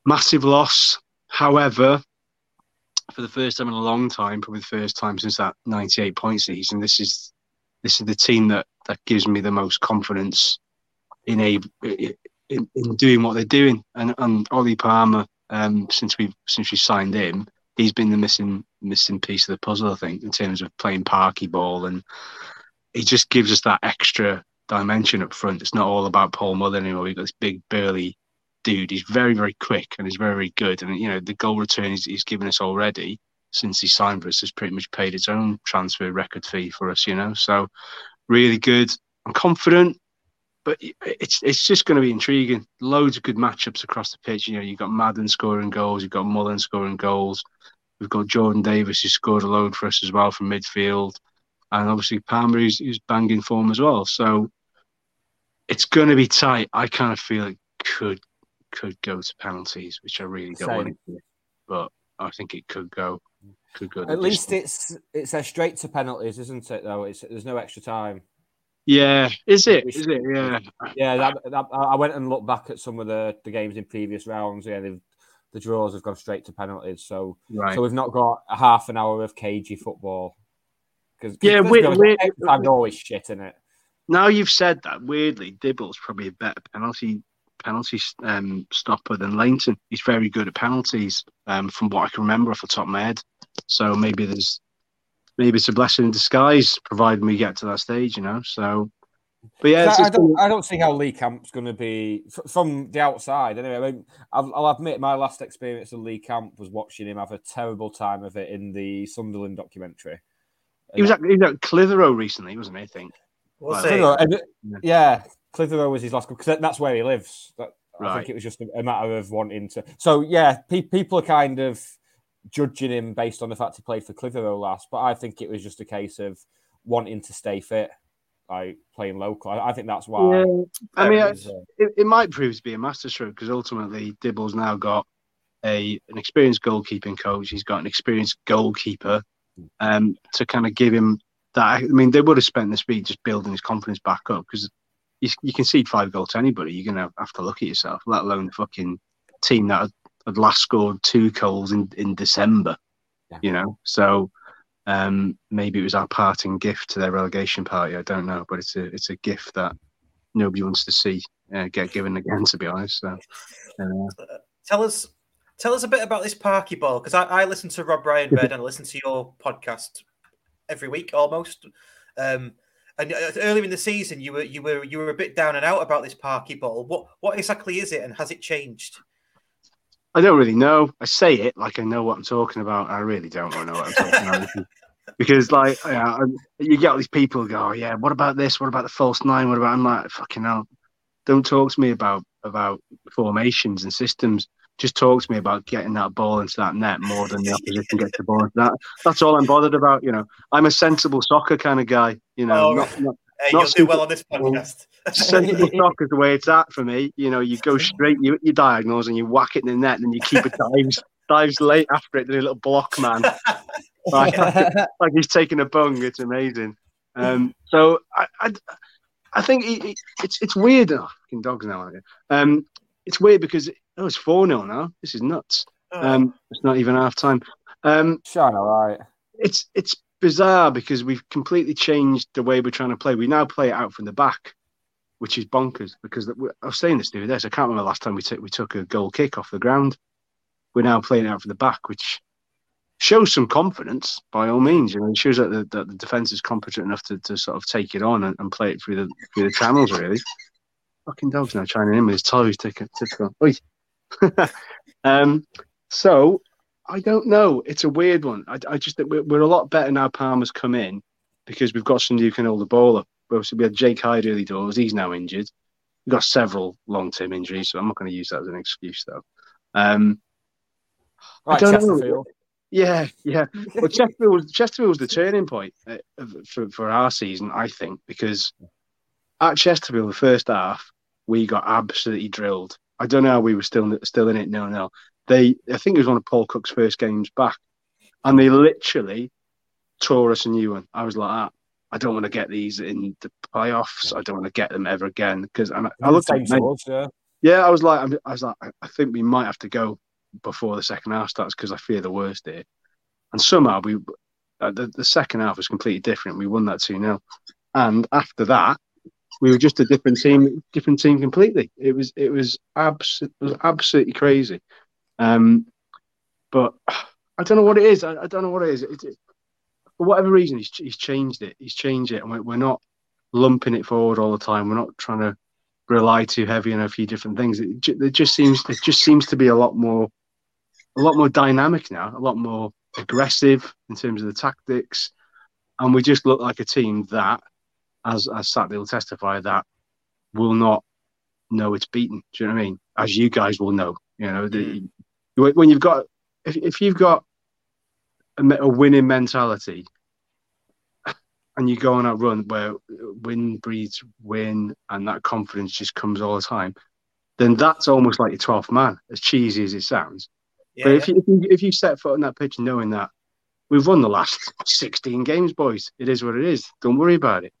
massive loss. However, for the first time in a long time, probably the first time since that 98 point season, this is this is the team that that gives me the most confidence in a in, in doing what they're doing. And and Ollie Palmer, um, since we since we signed him, he's been the missing missing piece of the puzzle, I think, in terms of playing parky ball, and he just gives us that extra dimension up front. It's not all about Paul Mullin anymore. We've got this big burly dude. He's very very quick and he's very very good. And you know the goal return he's, he's given us already since he signed for us has pretty much paid its own transfer record fee for us. You know, so really good. I'm confident but it's it's just going to be intriguing. Loads of good matchups across the pitch. You know, you've got Madden scoring goals, you've got Mullin scoring goals. We've got Jordan Davis who scored a load for us as well from midfield, and obviously Palmer is, who's banging form as well. So it's going to be tight. I kind of feel it could could go to penalties, which I really don't Same. want it to, but I think it could go. Could go. At least distance. it's it's a straight to penalties, isn't it? Though it's there's no extra time. yeah. Is it? Is it? Yeah. Yeah, that, that, I went and looked back at some of the, the games in previous rounds. Yeah, they've, the draws have gone straight to penalties. So Right. so we've not got a half an hour of cagey football. Because Yeah, wait- wait- time's always shit, isn't it? Now you've said that, weirdly, Dibble's probably a better penalty penalty um, stopper than Lainton. He's very good at penalties, um, from what I can remember off the top of my head. So maybe there's maybe it's a blessing in disguise, provided we get to that stage, you know. So, but yeah, it's I, I don't, I don't see how Lee Camp's going to be from the outside. Anyway, I mean, I'll, I'll admit my last experience of Lee Camp was watching him have a terrible time of it in the Sunderland documentary. He was at, he was at Clitheroe recently, wasn't he? I think. We'll Well, see. Clitheroe, Yeah. yeah, Clitheroe was his last because that's where he lives. That, I think it was just a, a matter of wanting to. So yeah, pe- people are kind of judging him based on the fact he played for Clitheroe last, but I think it was just a case of wanting to stay fit, like playing local. I, I think that's why. Yeah. I mean, it was, uh, it, it might prove to be a masterstroke because ultimately Dibble's now got a an experienced goalkeeping coach. He's got an experienced goalkeeper um, to kind of give him that. I mean, they would have spent this week just building his confidence back up because you, you concede five goals to anybody, you're gonna have to look at yourself. Let alone the fucking team that had, had last scored two goals in in December. You know, so. Um, maybe it was our parting gift to their relegation party. I don't know, but it's a it's a gift that nobody wants to see uh, get given again. To be honest, so uh, Tell us, tell us a bit about this Parky Ball because I, I listen to Rob Bryan Bed and I listen to your podcast every week almost. Um, and uh, earlier in the season, you were you were you were a bit down and out about this Parky Ball. What what exactly is it, and has it changed? I don't really know. I say it like I know what I'm talking about. I really don't know what I'm talking about because- because, like, yeah, you get all these people go, oh, "Yeah, what about this? What about the false nine? What about?" I'm like, "Fucking hell! Don't talk to me about about formations and systems. Just talk to me about getting that ball into that net more than the opposition gets the ball into that. That's all I'm bothered about. You know, I'm a sensible soccer kind of guy. You know, Oh, not, not, Hey, not you'll do well on this podcast. sensible soccer is the way it's at for me. You know, you go straight, you you diagonals, and you whack it in the net, and you keep it dives dives late after it. The little block man, like, like he's taking a bung. It's amazing. Um, so I, I, I think it, it, it's it's weird. Oh, fucking dogs now. Um, it's weird because oh, it's four 0 now. This is nuts. Um, it's not even half time. Um, Shine all right. it's it's bizarre because we've completely changed the way we're trying to play. We now play it out from the back, which is bonkers. Because the- I was saying this the other day, I can't remember the last time we took we took a goal kick off the ground. We're now playing out from the back, which shows some confidence by all means. You know, it shows that the, that the defense is competent enough to, to sort of take it on and, and play it through the through the channels. Really, fucking dogs now chiming in with his toes. Typical. um, so I don't know. It's a weird one. I, I just think we're, we're a lot better now. Palmer's come in because we've got somebody who can hold the ball up. Obviously, we had Jake Hyde early doors. He's now injured. We've got several long-term injuries, so I'm not going to use that as an excuse, though. Um, Right, don't know. Yeah, yeah. Well, Chesterfield, Chesterfield was the turning point uh, for, for our season, I think, because at Chesterfield, the first half, we got absolutely drilled. I don't know how we were still still in it. No, no. They, I think it was one of Paul Cook's first games back, and they literally tore us a new one. I was like, ah, I don't want to get these in the playoffs. I don't want to get them ever again because I, I looked at yeah. yeah, I was like, I was like, I I think we might have to go before the second half starts because I fear the worst here. And somehow we, uh, the, the second half was completely different. We won that two 0 and after that, we were just a different team, different team completely. It was it was abs- it was absolutely crazy. Um, but I don't know what it is. I, I don't know what it is. It, it, for whatever reason, he's, he's changed it. He's changed it, and we're, we're not lumping it forward all the time. We're not trying to rely too heavy on a few different things. It, it just seems it just seems to be a lot more a lot more dynamic now, a lot more aggressive in terms of the tactics, and we just look like a team that, as as Saturday will testify, that will not know it's beaten. Do you know what I mean? As you guys will know, you know, the, mm. when you've got if if you've got a, a winning mentality and you go on a run where win breeds win and that confidence just comes all the time, then that's almost like your 12th man, as cheesy as it sounds. but if, you, if, you, if you set foot on that pitch knowing that we've won the last 16 games, boys, it is what it is. Don't worry about it.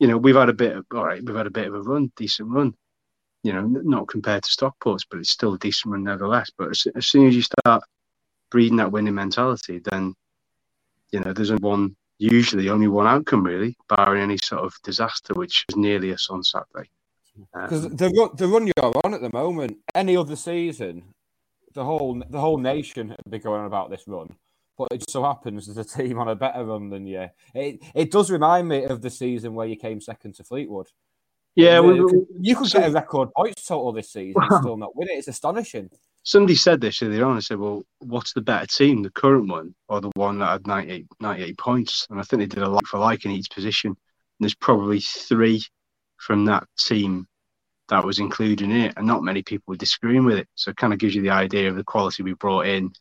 You know, we've had a bit of, all right, we've had a bit of a run, decent run. You know, not compared to Stockport's, but it's still a decent run nevertheless. But as, as soon as you start breeding that winning mentality, then, you know, there's only one, usually only one outcome really, barring any sort of disaster, which was nearly us on Saturday. Because Um, the run, the run you're on at the moment, any other season, the whole the whole nation would be going on about this run. But it just so happens there's a team on a better run than you. It it does remind me of the season where you came second to Fleetwood. Yeah, we- we- you could so- get a record points total this season and still not win it. It's astonishing. somebody said this earlier on. I said, well, what's the better team, the current one or the one that had 98, 98 points? And I think they did a like for like in each position. And there's probably three from that team that was included in it, and not many people were disagreeing with it. So it kind of gives you the idea of the quality we brought in,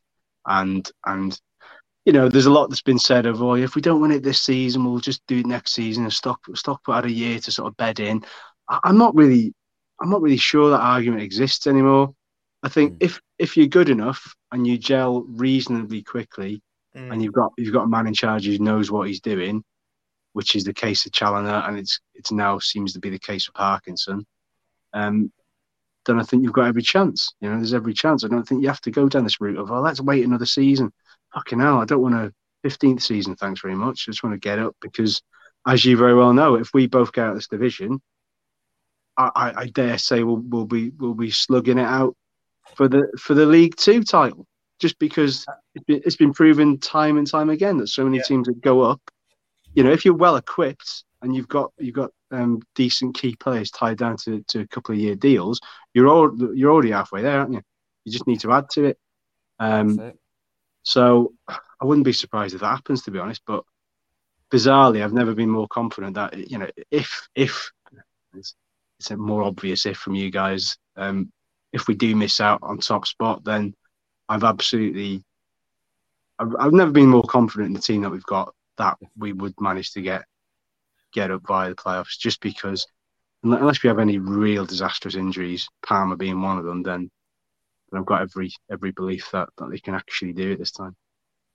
and and you know, there's a lot that's been said of, oh, if we don't win it this season, we'll just do it next season and stock Stockport out a year to sort of bed in. I, I'm not really, I'm not really sure that argument exists anymore. I think if if you're good enough and you gel reasonably quickly, Mm. and you've got you've got a man in charge who knows what he's doing, which is the case of Challinor, and it's it's now seems to be the case of Parkinson. Um, then I think you've got every chance. You know, there's every chance. I don't think you have to go down this route of, oh, let's wait another season. Fucking hell, I don't want a 15th season. Thanks very much. I just want to get up because, as you very well know, if we both get out of this division, I, I, I dare say we'll, we'll be we'll be slugging it out for the for the League Two title. Just because it's been, it's been proven time and time again that so many teams that go up, you know, if you're well equipped and you've got you've got um, decent key players tied down to, to a couple of year deals, you're all you're already halfway there, aren't you? You just need to add to it. Um, That's it. So I wouldn't be surprised if that happens, to be honest. But bizarrely, I've never been more confident that you know if if it's, it's a more obvious if from you guys, um, if we do miss out on top spot, then I've absolutely I've, I've never been more confident in the team that we've got that we would manage to get get up via the playoffs. Just because unless we have any real disastrous injuries, Palmer being one of them, then. Then I've got every every belief that, that they can actually do it this time.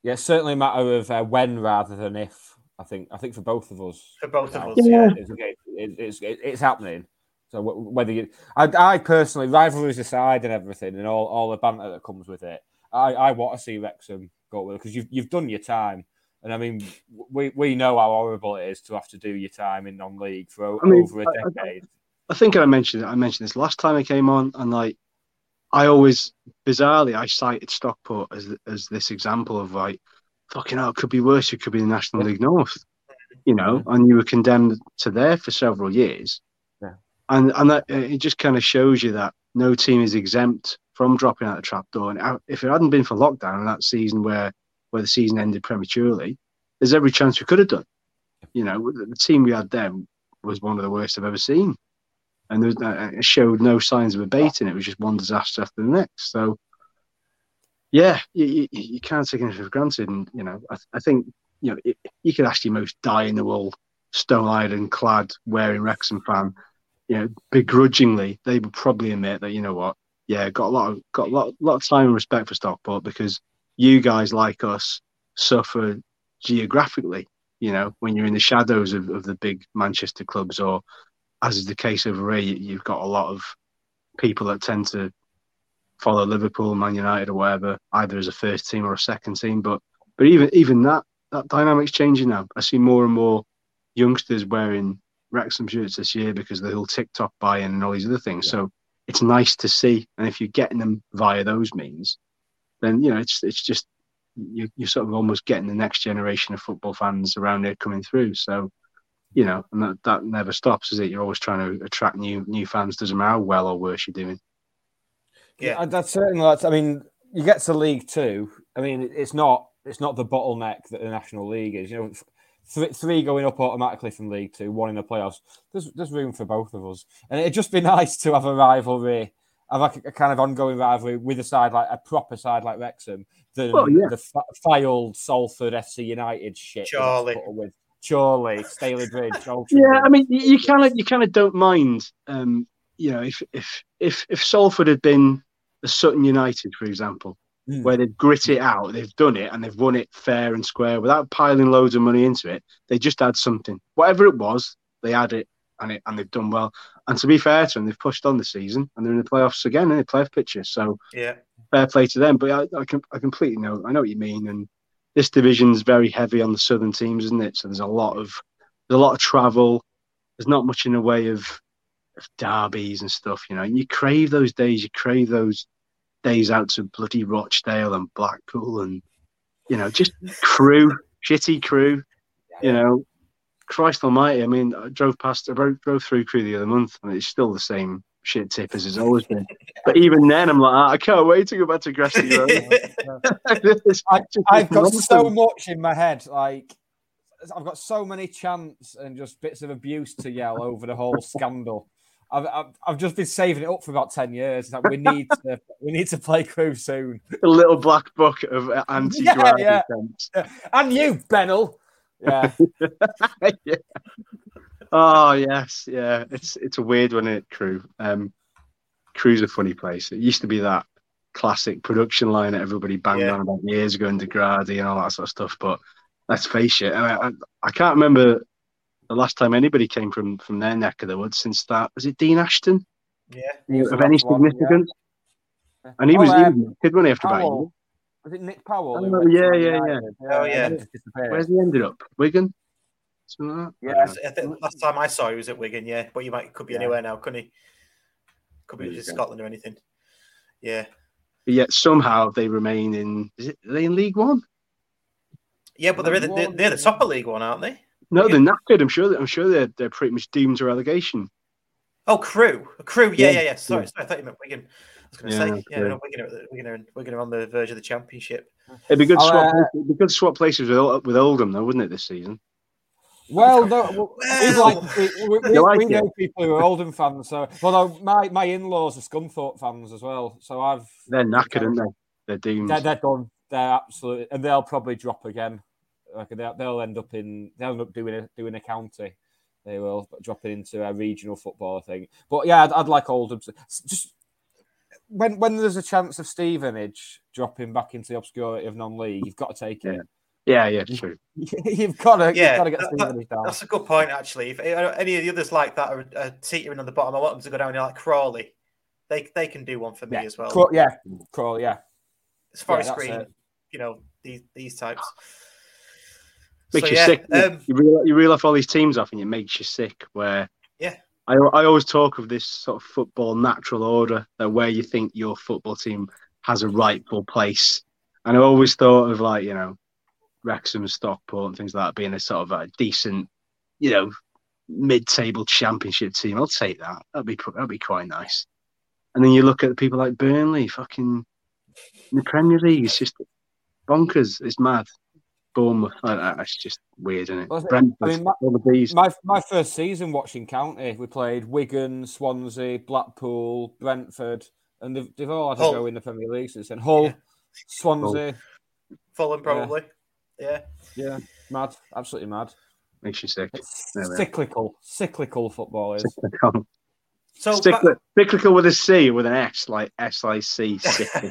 Yeah, it's certainly a matter of uh, when rather than if. I think. I think for both of us. For both of us, yeah. It's, okay, it- it's, it's happening. So whether you, I, I personally, rivalries aside and everything, and all, all the banter that comes with it, I, I want to see Wrexham go with because you've you've done your time, and I mean, we we know how horrible it is to have to do your time in non-league for o- I mean, over a decade. I think I mentioned. I mentioned this last time I came on, and like, I always bizarrely I cited Stockport as as this example of like, fucking hell, it could be worse. It could be the National League North, you know, and you were condemned to there for several years, Yeah. and and that uh, it just kind of shows you that no team is exempt from dropping out of the trapdoor. And uh, if it hadn't been for lockdown and that season where where the season ended prematurely, there's every chance we could have done. You know, the, the team we had then was one of the worst I've ever seen and there was, uh, it showed no signs of abating. It was just one disaster after the next. So, yeah, you, you, you can't take anything for granted. And you know, I, I think you know it, you could ask your most die-in-the-wool, stone-eyed and clad, wearing Wrexham fan, you know, begrudgingly, they would probably admit that you know what, yeah, got a lot of got a lot, lot of time and respect for Stockport because you guys like us suffer geographically. You know, when you're in the shadows of, of the big Manchester clubs or as is the case over here, you- you've got a lot of people that tend to follow Liverpool, Man United, or whatever, either as a first team or a second team. But but even even that that dynamic's changing now. I see more and more youngsters wearing Wrexham shirts this year because of the whole TikTok buy-in and all these other things. So it's nice to see. And if you're getting them via those means, then you know it's it's just you, you're sort of almost getting the next generation of football fans around here coming through. So, you know, and that, that never stops, is it? You're always trying to attract new new fans. Doesn't matter how well or worse you're doing. Yeah. That's certainly. That's, I mean, you get to League Two. I mean, it's not it's not the bottleneck that the National League is. You know, th- three going up automatically from League Two, one in the playoffs. There's there's room for both of us, and it'd just be nice to have a rivalry, have like a, a kind of ongoing rivalry with a side like a proper side like Wrexham than Well, yeah. the f- filed Salford FC United shit. we have to Charlie. With. Chorley, Stalybridge, Old Yeah, Trafford. I mean, you- you kind of you kind of don't mind, um, you know, if if if if Salford had been a Sutton United, for example, Mm. where they've grit it out, they've done it, and they've won it fair and square without piling loads of money into it. They just add something, whatever it was, they add it, and it and they've done well. And to be fair to them, they've pushed on the season, and they're in the playoffs again in the playoff picture. So Yeah. fair play to them. But I, I, com- I completely know, I know what you mean. And this division's very heavy on the southern teams, isn't it? So there's a lot of there's a lot of travel. There's not much in the way of, of derbies and stuff, you know. And you crave those days. You crave those days out to bloody Rochdale and Blackpool and you know just Crewe, shitty Crewe. You know, Christ Almighty. I mean, I drove past, I drove, drove through Crewe the other month, and it's still the same shit tip as it's always been. But even then, I'm like, "Ah, I can't wait to go back to Gresty Road. I, just I've got nonsense. so much in my head. Like, I've got so many chants and just bits of abuse to yell over the whole scandal. I've, I've, I've just been saving it up for about ten years. It's Like we need to we need to play Crewe soon. a little black book of uh, anti-gravity Yeah, sense. And you, Bennell. Yeah, yeah. Oh yes, yeah. It's it's a weird one, it Crewe. Um, Crewe's a funny place. It used to be that classic production line that everybody banged Yeah. on about years ago in Degrady and all that sort of stuff. But let's face it, I, I, I can't remember the last time anybody came from from their neck of the woods since that. Was it Dean Ashton Yeah. He of any last one, yeah. significance? And he Oh, was he um, was good when he after about a year. Powell. Was it Nick Powell? Oh, who Oh, went to yeah, yeah, Oh, yeah. then just disappeared. Where's he ended up? Wigan? Like? Yeah. I think last time I saw he was at Wigan, yeah. But you might could be Yeah. anywhere now, couldn't he? Could be There just. Scotland or anything. Yeah. But yet somehow they remain in. Is it? Are they in League One? Yeah, but they're, they're, they're the top of League One, aren't they? No, they're knackered. I'm sure. I'm sure they're they're pretty much doomed to relegation. Oh, Crewe. Crewe, yeah, Yeah. yeah, yeah. Sorry, Yeah. sorry, I thought you meant Wigan. I was going to Yeah, say, yeah, Crewe. no, Wigan, are, Wigan, are, Wigan are on the verge of the championship. It'd be good. To swap, uh, places- it'd be good to swap places with with Oldham, though, wouldn't it? This season. Well, no, we- we Well- like we, we, we, like we know people who are Oldham fans. So, well, no, my my in-laws are Scunthorpe fans as well. So I've They're knackered, aren't they? They're doomed. they're, they're done. They're absolutely, and they'll probably drop again. Like they'll, they'll end up in they'll end up doing a doing a county. They will dropping into a regional football thing. But yeah, I'd, I'd like Oldham. To, just when when there's a chance of Stevenage dropping back into the obscurity of non-league, you've got to take it. yeah, yeah, true. you've got to Yeah, you've got to get that- Stevenage down. That's a good point, actually. If any of the others like that are, are teetering on the bottom, I want them to go down there like Crawley. They they can do one for me Yeah, as well. Craw- yeah, Crawl, yeah. As far yeah, that's Green, you know, these these types. Makes So, you yeah, sick. um, you reel you reel off all these teams off, and it makes you sick. Where Yeah. I I always talk of this sort of football natural order that where you think your football team has a rightful place, and I always thought of like you know Wrexham, Stockport, and things like that being a sort of a decent, you know, mid-table championship team. I'll take that. That'd be that'd be quite nice. And then you look at people like Burnley, fucking in the Premier League. It's just bonkers. It's mad. Bournemouth, I- I- it's just weird, isn't it? Well, I mean, my- all the bees. My my first season watching county, we played Wigan, Swansea, Blackpool, Brentford, and they've, they've all had to go in the Premier League since then. Hull, Swansea, Fulham probably. Yeah. yeah, mad, absolutely mad. Makes you sick. It's There we are. cyclical, cyclical football is. Cyclical. So Cycli- cyclical with a C with an S, like S I C. cyclical.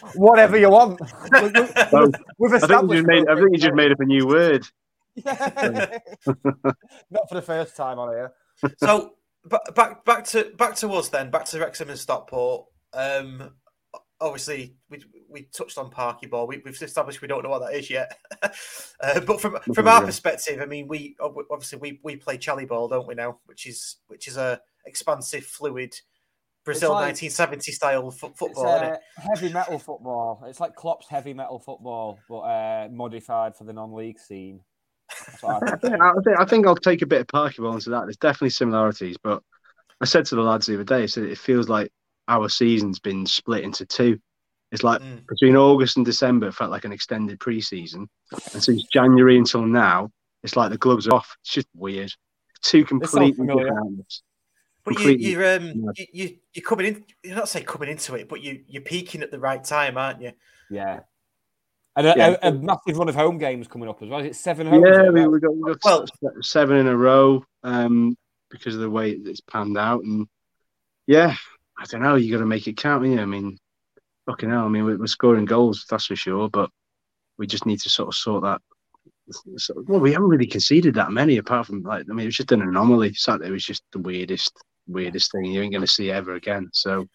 Whatever you want. We- we- Well, We've I think you established just made. I think you just made up a new word. Yeah. Not for the first time on here. so ba- back back to back to us then, back to Wrexham and Stockport. Um, obviously, we we touched on Parky Ball. We, we've established we don't know what that is yet. uh, but from from our Yeah. perspective, I mean, we obviously we we play Chally Ball, don't we now? Which is which is a expansive, fluid, Brazil like- 1970 style fo- It's football, isn't uh, it? heavy metal football. It's like Klopp's heavy metal football, but uh, modified for the non-league scene. I I think. think, I, think, I think I'll take a bit of Parkyball into that. There's definitely similarities, but I said to the lads the other day, I said it feels like our season's been split into two. It's like Mm. between August and December, it felt like an extended pre-season, and since January until now, it's like the gloves are off. It's just weird. Two completely familiar. different outlets. But you, completely you're um, mad. you, you you're coming in. You're not saying coming into it, but you you're peaking at the right time, aren't you? Yeah. And a, Yeah. a, a massive run of home games coming up as well. Is it seven home? Yeah, we, we got, we got Well- seven in a row um, because of the way it's panned out, and yeah, I don't know. You got to make it count. Yeah, I mean, fucking hell. I mean, we're, we're scoring goals, that's for sure, but we just need to sort of sort that. So, well, we haven't really conceded that many, apart from like, I mean, it was just an anomaly. Saturday was just the weirdest, weirdest thing you ain't going to see ever again. So,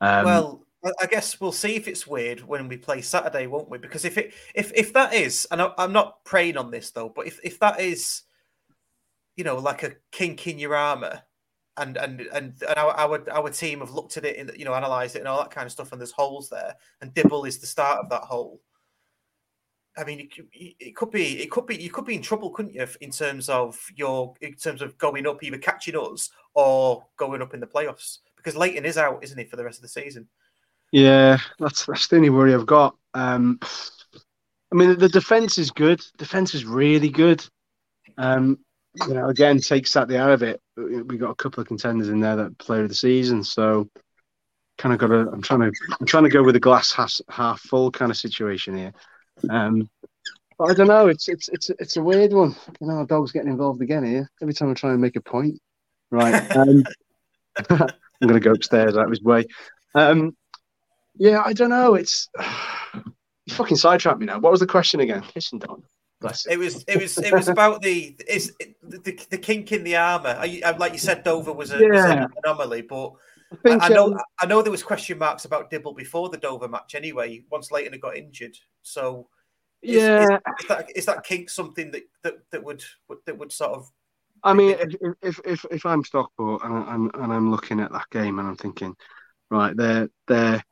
um, well, I- guess we'll see if it's weird when we play Saturday, won't we? Because if it if if that is, and I, I'm not praying on this though, but if if that is, you know, like a kink in your armor, and and and, and our, our our team have looked at it and you know analysed it and all that kind of stuff, and there's holes there, and Dibble is the start of that hole. I mean, it, could- be, it could be, you could be in trouble, couldn't you, in terms of your, in terms of going up, either catching us or going up in the playoffs, because Lainton is out, isn't he, for the rest of the season? Yeah, that's that's the only worry I've got. Um, I mean, the defense is good. Defense is really good. Um, you know, again, take Saturday out of it. We got a couple of contenders in there that player of the season. So, kind of got to. I'm trying to. I'm trying to go with a glass half, half full kind of situation here. Um, but I don't know. It's it's it's it's a weird one. You know, our dog's getting involved again here. Every time I try and make a point, right? Um, I'm going to go upstairs out of his way. Um, yeah, I don't know. It's you fucking sidetracked me now. What was the question again? Kissing Don. It was, it was, it was about the is the, the, the kink in the armor. Uh, Like you said, Dover was, a, was an anomaly, but I think, I, I know um, I know there was question marks about Dibble before the Dover match. Anyway, once Lainton had got injured, so is, is- Yeah. is, that is that kink something that, that that would that would sort of I mean, if if if, if I'm Stockport and I'm and I'm looking at that game and I'm thinking, right, their their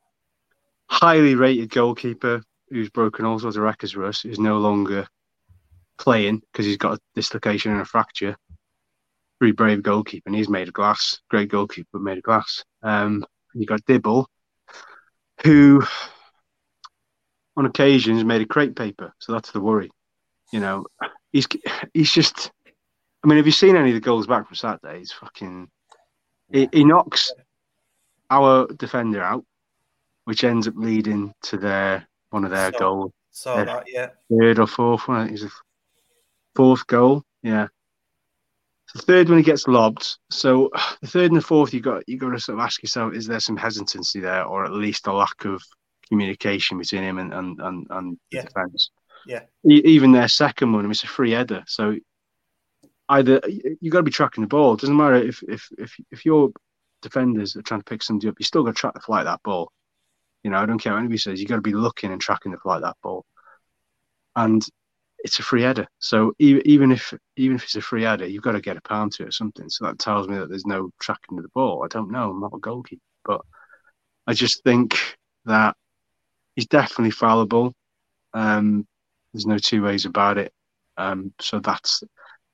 highly rated goalkeeper who's broken all sorts of records for us is no longer playing because he's got a dislocation and a fracture. Very brave goalkeeper, and he's made of glass. Great goalkeeper, but made of glass. Um, you got Dibble, who on occasions made a crepe paper, so that's the worry. You know, he's he's just. I mean, have you seen any of the goals back from Saturday? He's fucking. He, he knocks our defender out, which ends up leading to their one of their Saw- goals. Yeah. that? Yeah, Third or fourth one. I think it's a fourth goal. Yeah. The third one he gets lobbed. So the third and the fourth, you got you got to sort of ask yourself: Is there some hesitancy there, or at least a lack of communication between him and and and, and Yeah. the defence? yeah. Even their second one, I mean, it's a free header. So either you got to be tracking the ball. It doesn't matter if if if if your defenders are trying to pick somebody up, you still got to track the flight that ball. You know, I don't care what anybody says. You got to be looking and tracking the flight of that ball. And it's a free header. So even even if even if it's a free header, you've got to get a palm to it or something. So that tells me that there's no tracking of the ball. I don't know. I'm not a goalkeeper, but I just think that he's definitely fallible. Um, there's no two ways about it. Um, so that's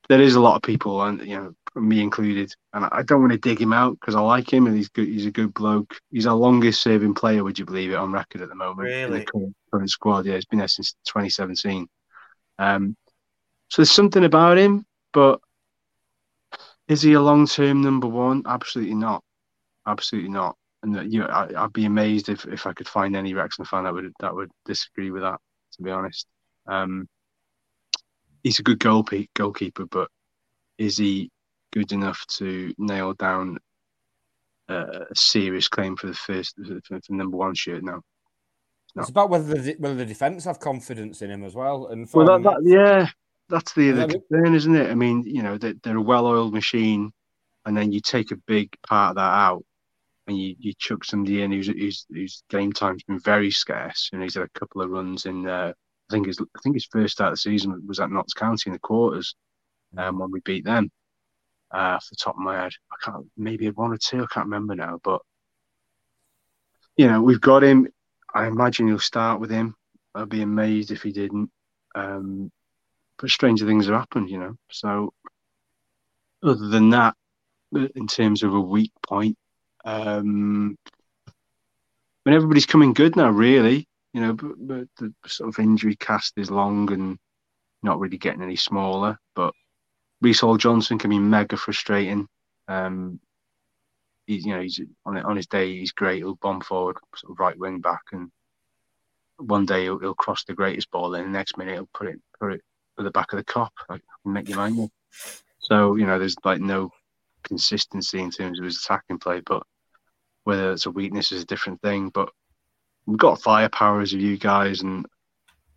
there is a lot of people, and you know, me included. And I don't want to dig him out because I like him and he's good. He's a good bloke. He's our longest serving player, would you believe it, on record at the moment in Really? the current, current squad. Yeah, he's been there since 2017. Um, so there's something about him, but is he a long-term number one? Absolutely not. Absolutely not. And that, you know, I, I'd be amazed if, if I could find any Wrexham fan that would that would disagree with that. To be honest, um, he's a good goalkeeper, goalkeeper, but is he good enough to nail down uh, a serious claim for the first for, the number one shirt? No. No. It's about whether the, whether the defense have confidence in him as well. And Well, that, that, yeah, that's the, other Yeah, concern, isn't it? I mean, you know, they're, they're a well-oiled machine, and then you take a big part of that out, and you, you chuck somebody in who's, who's whose game time's been very scarce, and he's had a couple of runs in. Uh, I think his I think his first start of the season was at Notts County in the quarters, um, when we beat them. Uh, off the top of my head, I can't maybe one or two, I can't remember now, but you know, we've got him. I imagine he'll start with him. I'd be amazed if he didn't. Um, but stranger things have happened, you know. So, other than that, in terms of a weak point, um, when everybody's coming good now, really, you know, but, but the sort of injury cast is long and not really getting any smaller. But Reece Hall Johnson can be mega frustrating. Um, he's, you know, he's on on his day, he's great. He'll bomb forward, sort of right wing back, and one day he'll, he'll cross the greatest ball, and the next minute he'll put it put it at the back of the Kop, like make your mind up. So you know, there's like no consistency in terms of his attacking play, but whether it's a weakness is a different thing. But we've got firepower as you guys, and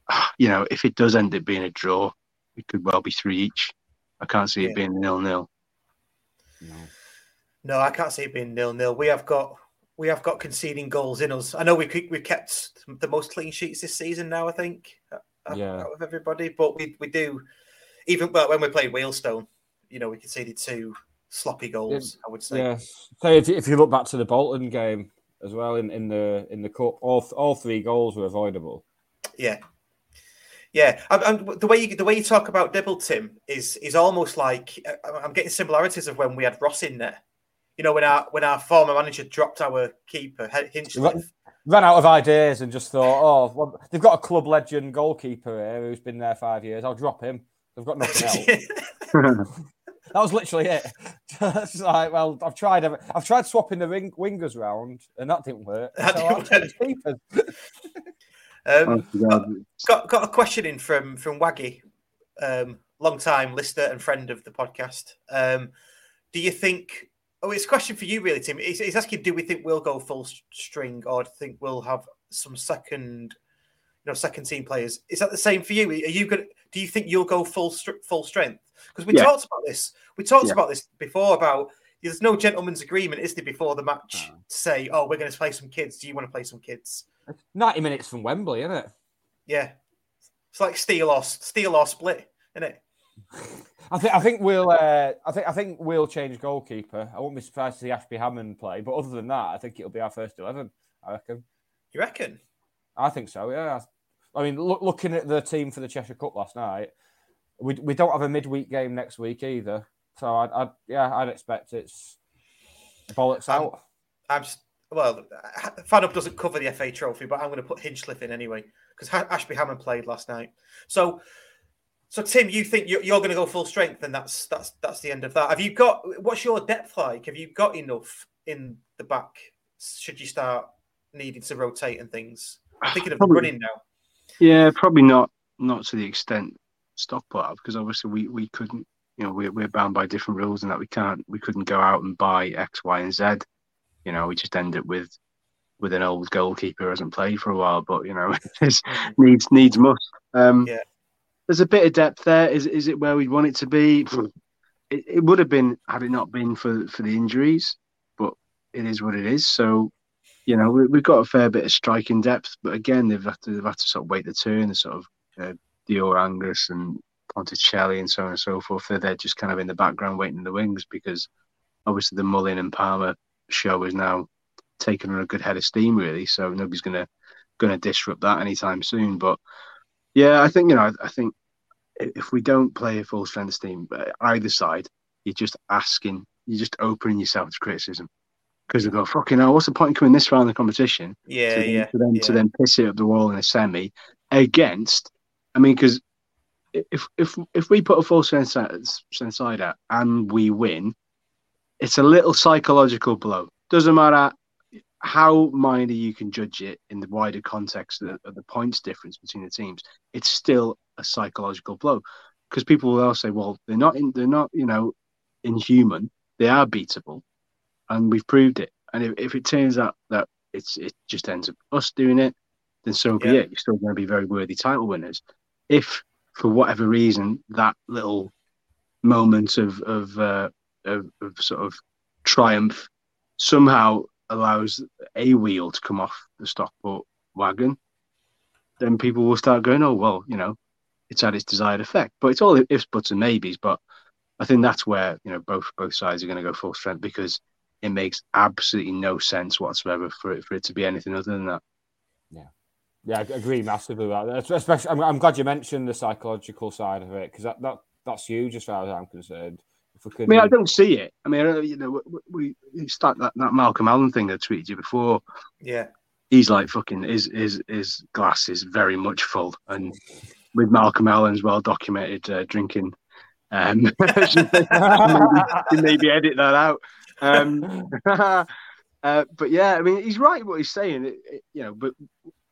you know, if it does end up being a draw, it could well be three each. I can't see it being nil nil. No. No, I can't see it being nil nil. We have got we have got conceding goals in us. I know we we kept the most clean sheets this season now. I think, yeah, out of everybody, but we we do even well when we played Wealdstone, you know, we conceded two sloppy goals. I would say. Yeah. So if, if you look back to the Bolton game as well in, in the in the cup, all all three goals were avoidable. Yeah, yeah, and the way you the way you talk about Dibble, Tim, is is almost like uh, I'm getting similarities of when we had Ross in there. You know, when our when our former manager dropped our keeper Hinchliffe. Ran out of ideas and just thought, oh, well, they've got a club legend goalkeeper here who's been there five years. I'll drop him. They've got nothing else. that was literally it. Just like, well, I've tried. I've tried swapping the ring, wingers round, and that didn't work. That so didn't work. Um, got, got, got a question in from from Waggy, um, long time listener and friend of the podcast. Um, do you think? Oh, it's a question for you, really, Tim. He's, he's asking, do we think we'll go full string, or do you think we'll have some second, you know, second team players? Is that the same for you? Are you going? Do you think you'll go full full strength? Because we yeah. talked about this. We talked yeah. about this before about there's no gentleman's agreement, is there, before the match to say, oh, we're going to play some kids. Do you want to play some kids? 90 minutes from Wembley, isn't it? Yeah. It's like steal or steal or split, isn't it? I think I think we'll uh, I think I think we'll change goalkeeper. I won't be surprised to see Ashby Hammond play, but other than that, I think it'll be our first eleven. I reckon. You reckon? I think so. Yeah. I mean, look, looking at the team for the Cheshire Cup last night, we we don't have a midweek game next week either. So I'd, I'd yeah, I'd expect it's bollocks I'm, out. I'm well, FanUp doesn't cover the FA Trophy, but I'm going to put Hinchliffe in anyway because Ashby Hammond played last night. So, so Tim, you think you're, you're going to go full strength, and that's that's that's the end of that. Have you got what's your depth like? Have you got enough in the back? Should you start needing to rotate and things? I'm thinking of probably, running now. Yeah, probably not not to the extent Stockport because obviously we we couldn't. You know, we're, we're bound by different rules and that we can't we couldn't go out and buy X, Y, and Z you know, we just end up with with an old goalkeeper who hasn't played for a while, but you know, needs needs must. Um, yeah. There's a bit of depth there. Is is it where we'd want it to be? It, it would have been had it not been for for the injuries, but it is what it is. So, you know, we, have got a fair bit of striking depth, but again, they've had to they've had to sort of wait the turn. The sort of uh, Dior Angus and Ponticelli and so on and so forth. They're, they're just kind of in the background waiting in the wings because obviously the Mullin and Palmer show is now taken on a good head of steam, really. So nobody's gonna gonna disrupt that anytime soon. But yeah, I think you know, I, I think if we don't play a full strength team, uh, either side, you're just asking, you're just opening yourself to criticism. Because they go, fucking hell, what's the point in coming this far in the competition? Yeah, to, yeah. To then, yeah. to then piss it up the wall in a semi against, I mean, because if if if we put a full strength side out and we win, it's a little psychological blow. Doesn't matter how minor you can judge it in the wider context of the, of the points difference between the teams. It's still a psychological blow because people will say, "Well, they're not in, they're not you know inhuman. They are beatable, and we've proved it. And if, if it turns out that it's it just ends up us doing it, then so be yeah. it. You're still going to be very worthy title winners. If for whatever reason that little moment of of uh, of, of sort of triumph somehow allows a wheel to come off the Stockport wagon, then people will start going, oh, well, you know, it's had its desired effect. But it's all ifs, buts, and maybes. But I think that's where, you know, both both sides are going to go full strength because it makes absolutely no sense whatsoever for it for it to be anything other than that. Yeah, Yeah, I agree massively with that. Especially, I'm, I'm glad you mentioned the psychological side of it because that, that that's huge as far as I'm concerned. If we could, I mean, I don't see it. I mean, you know, we, we start that, that Malcolm Allen thing that I tweeted you before. Yeah. He's like fucking his his his glass is very much full, and with Malcolm Allen's well documented uh, drinking, um, maybe, maybe edit that out. Um, uh, but yeah, I mean, he's right what he's saying. It, it- you know, but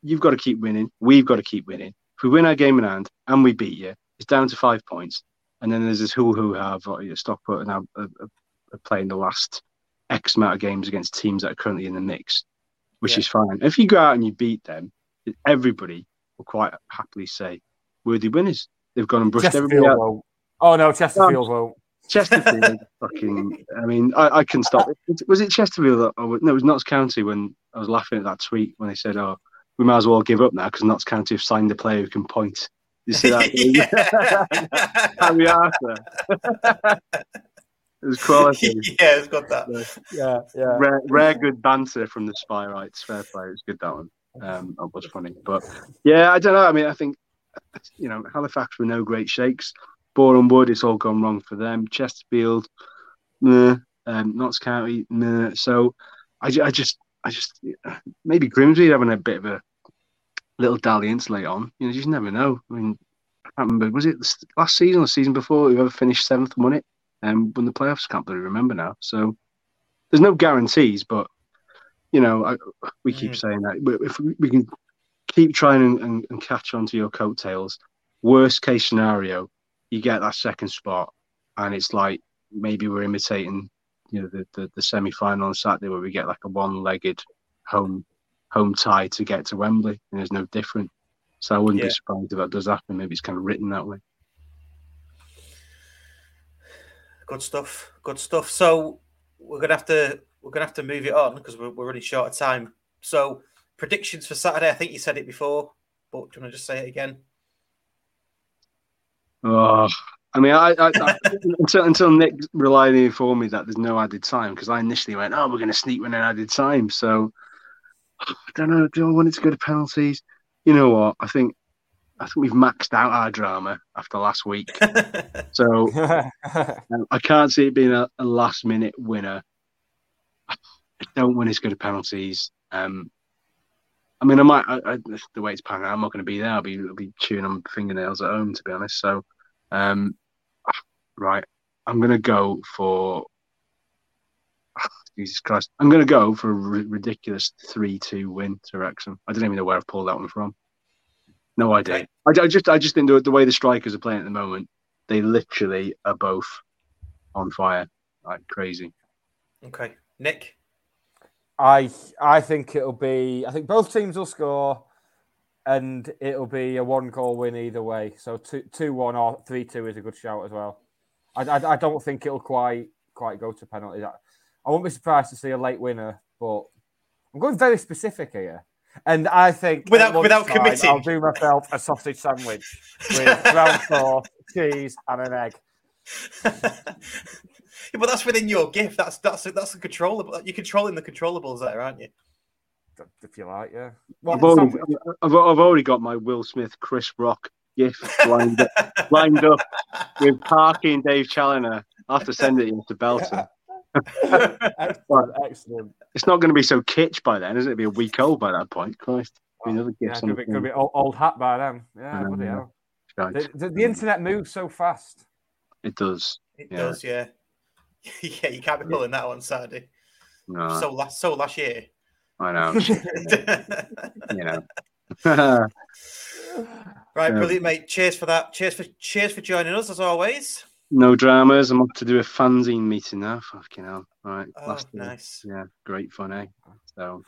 you've got to keep winning. We've got to keep winning. If we win our game in hand and we beat you, it's down to five points. And then there's this who who have Stockport and have, uh, uh, are playing the last X amount of games against teams that are currently in the mix, which Yeah. is fine. If you go out and you beat them, everybody will quite happily say worthy winners. They've gone and brushed Chesterfield everybody out. won't. Oh no, Chesterfield won't. Chesterfield, fucking. I mean, I, I can stop. Was it Chesterfield? Or, or- no, it was Notts County when I was laughing at that tweet when they said, "Oh, we might as well give up now because Notts County have signed a player who can point." You see that? Harry Arthur. it was quality. yeah, it's got that. Yeah, yeah. Rare, rare good banter from the Spireites. Fair play. It was good that one. Um, that was funny. But yeah, I don't know. I mean, I think you know Halifax were no great shakes. Boreham Wood, it's all gone wrong for them. Chesterfield, nah. Um, Notts County, nah. So I, I just, I just maybe Grimsby having a bit of a little dalliance late on. You know, you just never know. I mean, I can't remember. Was it last season or the season before? Whoever finished seventh won it and won the playoffs. Can't really remember now. So there's no guarantees, but you know, I, we keep mm. saying that. But if we, we can keep trying and, and, and catch on to your coattails, worst case scenario, you get that second spot, and it's like maybe we're imitating, you know, the the, the semi final on Saturday where we get like a one legged home home tie to get to Wembley, and there's no different. So I wouldn't Yeah. be surprised if that does happen. Maybe it's kind of written that way. Good stuff. Good stuff. So we're gonna have to we're gonna have to move it on because we're, we're running short of time. So predictions for Saturday. I think you said it before, but do you want to just say it again? Oh, I mean, I, I, I until until Nick reliably informed me that there's no added time because I initially went, "Oh, we're going to sneak in an added time." So I don't know. Do I want it to go to penalties? You know what? I think I think we've maxed out our drama after last week. so um, I can't see it being a, a last minute winner. I don't want it to go to penalties. Um, I mean, I might. I, I, the way it's panning out, I'm not going to be there. I'll be, I'll be chewing on fingernails at home, to be honest. So, um, right, I'm going to go for. Jesus Christ, I'm going to go for a ridiculous three-two win to Wrexham. I don't even know where I've pulled that one from. No idea. I, I just, I just think the, the way the strikers are playing at the moment, they literally are both on fire, like crazy. Okay, Nick. I I think it'll be. I think both teams will score, and it'll be a one goal win either way. So two two one or three two is a good shout as well. I, I, I don't think it'll quite quite go to penalties. I, I won't be surprised to see a late winner, but I'm going very specific here. And I think Without- without lunchtime, committing. I'll do myself a sausage sandwich with ground sauce, cheese, and an egg. Yeah, but that's within your gift. That's that's that's the controllable. You're controlling the controllables there, aren't you? If you like, yeah. I've already, I've, I've already got my Will Smith, Chris Rock gift lined up, lined up with Parky and Dave Challinor. I'll have to send it in to Belton. excellent, excellent. It's not going to be so kitsch by then, is it? It'll be a week old by that point. Christ. Be another Yeah, gift. could be, could be old, old hat by then. Yeah, I bloody hell. Right. The, the, the internet moves so fast. It does. It Yeah. does, yeah. yeah, you can't be pulling that on Saturday. No, So last so last year. I know. you know. Right, Yeah. brilliant, mate. Cheers for that. Cheers for cheers for joining us as always. No dramas. I'm off to do a fanzine meeting now. Fucking hell. All right. Oh, last nice. Yeah, great fun, eh? So.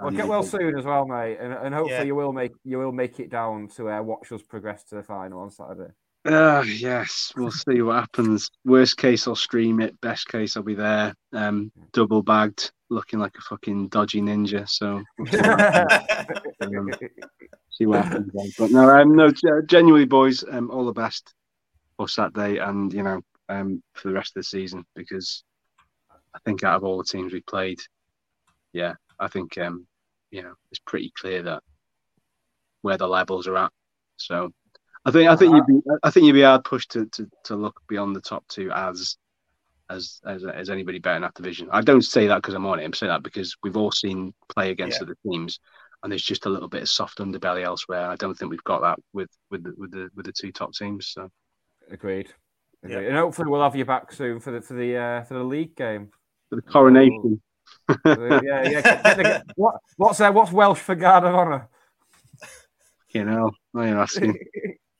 Well, get well soon as well, mate, and, and hopefully Yeah. you will make you will make it down to uh, watch us progress to the final on Saturday. Ah, yes, we'll see what happens. Worst case, I'll stream it. Best case, I'll be there, um, double bagged, looking like a fucking dodgy ninja. So we'll see what happens. Um, see what happens. then. But no, um, no, genuinely, boys, um, all the best Saturday, and you know, um, for the rest of the season because I think out of all the teams we played, yeah, I think um, you know it's pretty clear that where the levels are at. So I think I think you'd be I think you'd be hard pushed to, to, to look beyond the top two as as as as anybody better in that division. I don't say that because I'm on it. I'm saying that because we've all seen play against Yeah. other teams, and there's just a little bit of soft underbelly elsewhere. I don't think we've got that with with the with the with the two top teams. So Agreed. Agreed. Yeah. And hopefully we'll have you back soon for the for the uh, for the league game. for the coronation, yeah, yeah. Get- get what, what's uh, what's Welsh for guard of honour? you know, I ain't asking.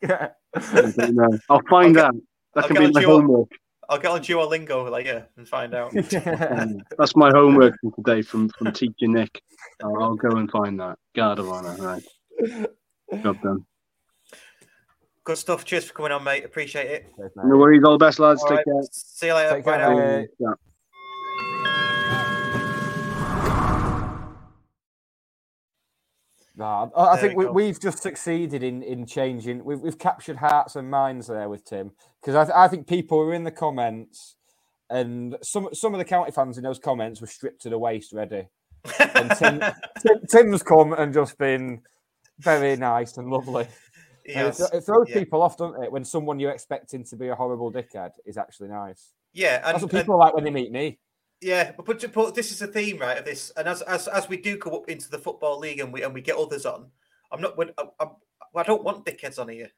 Yeah. I don't know. I'll find I'll out. That I'll can be on my Duo- homework. I'll get on Duolingo later and find out. Um, That's my homework for today from from teacher Nick. I'll, I'll go and find that guard of honor. Right, job done. Good stuff. Cheers for coming on, mate. Appreciate it. No worries. All the best, lads. All Take right, care. See you later. Take Bye care, now. Yeah. No, I, I think we we, go. we've just succeeded in in changing. We've we've captured hearts and minds there with Tim because I, th- I think people were in the comments, and some some of the county fans in those comments were stripped to the waist ready. And Tim, Tim, Tim's come and just been very nice and lovely. And it, it throws Yeah. people off, doesn't it? When someone you're expecting to be a horrible dickhead is actually nice. Yeah, and, That's what and- people like when they meet me. Yeah, but, but, but this is the theme, right? Of this, and as as as we do go up into the football league and we and we get others on, I'm not. when- I, I'm, I don't want dickheads on here.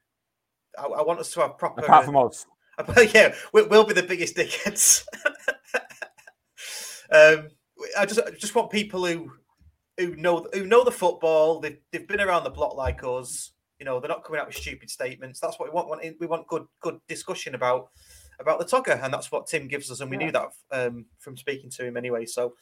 I, I want us to have proper. Apart from us. yeah, we, we'll be the biggest dickheads. um, I just I just want people who who know who know the football. They've, they've been around the block like us. You know, they're not coming out with stupid statements. That's what we want. we want good good discussion about about the Tugger, and that's what Tim gives us, and we knew that um, from speaking to him anyway. So,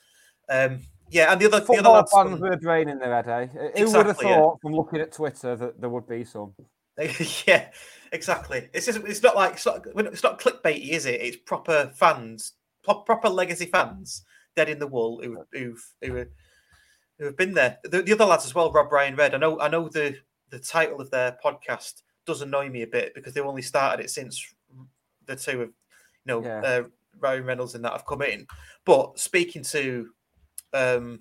um, yeah, and the other the other Football lads fans from- with a brain in their head, eh? Who would have Exactly, yeah. thought from looking at Twitter that there would be some? yeah, exactly. It's just, it's not like it's not, it's not clickbaity, is it? It's proper fans, pro- proper legacy fans, dead in the wool who who've who, who have been there. The, the other lads as well, Rob Ryan Red. I know I know the the title of their podcast does annoy me a bit because they've only started it since the two of you know Yeah. uh, Ryan Reynolds and that have come in. But speaking to um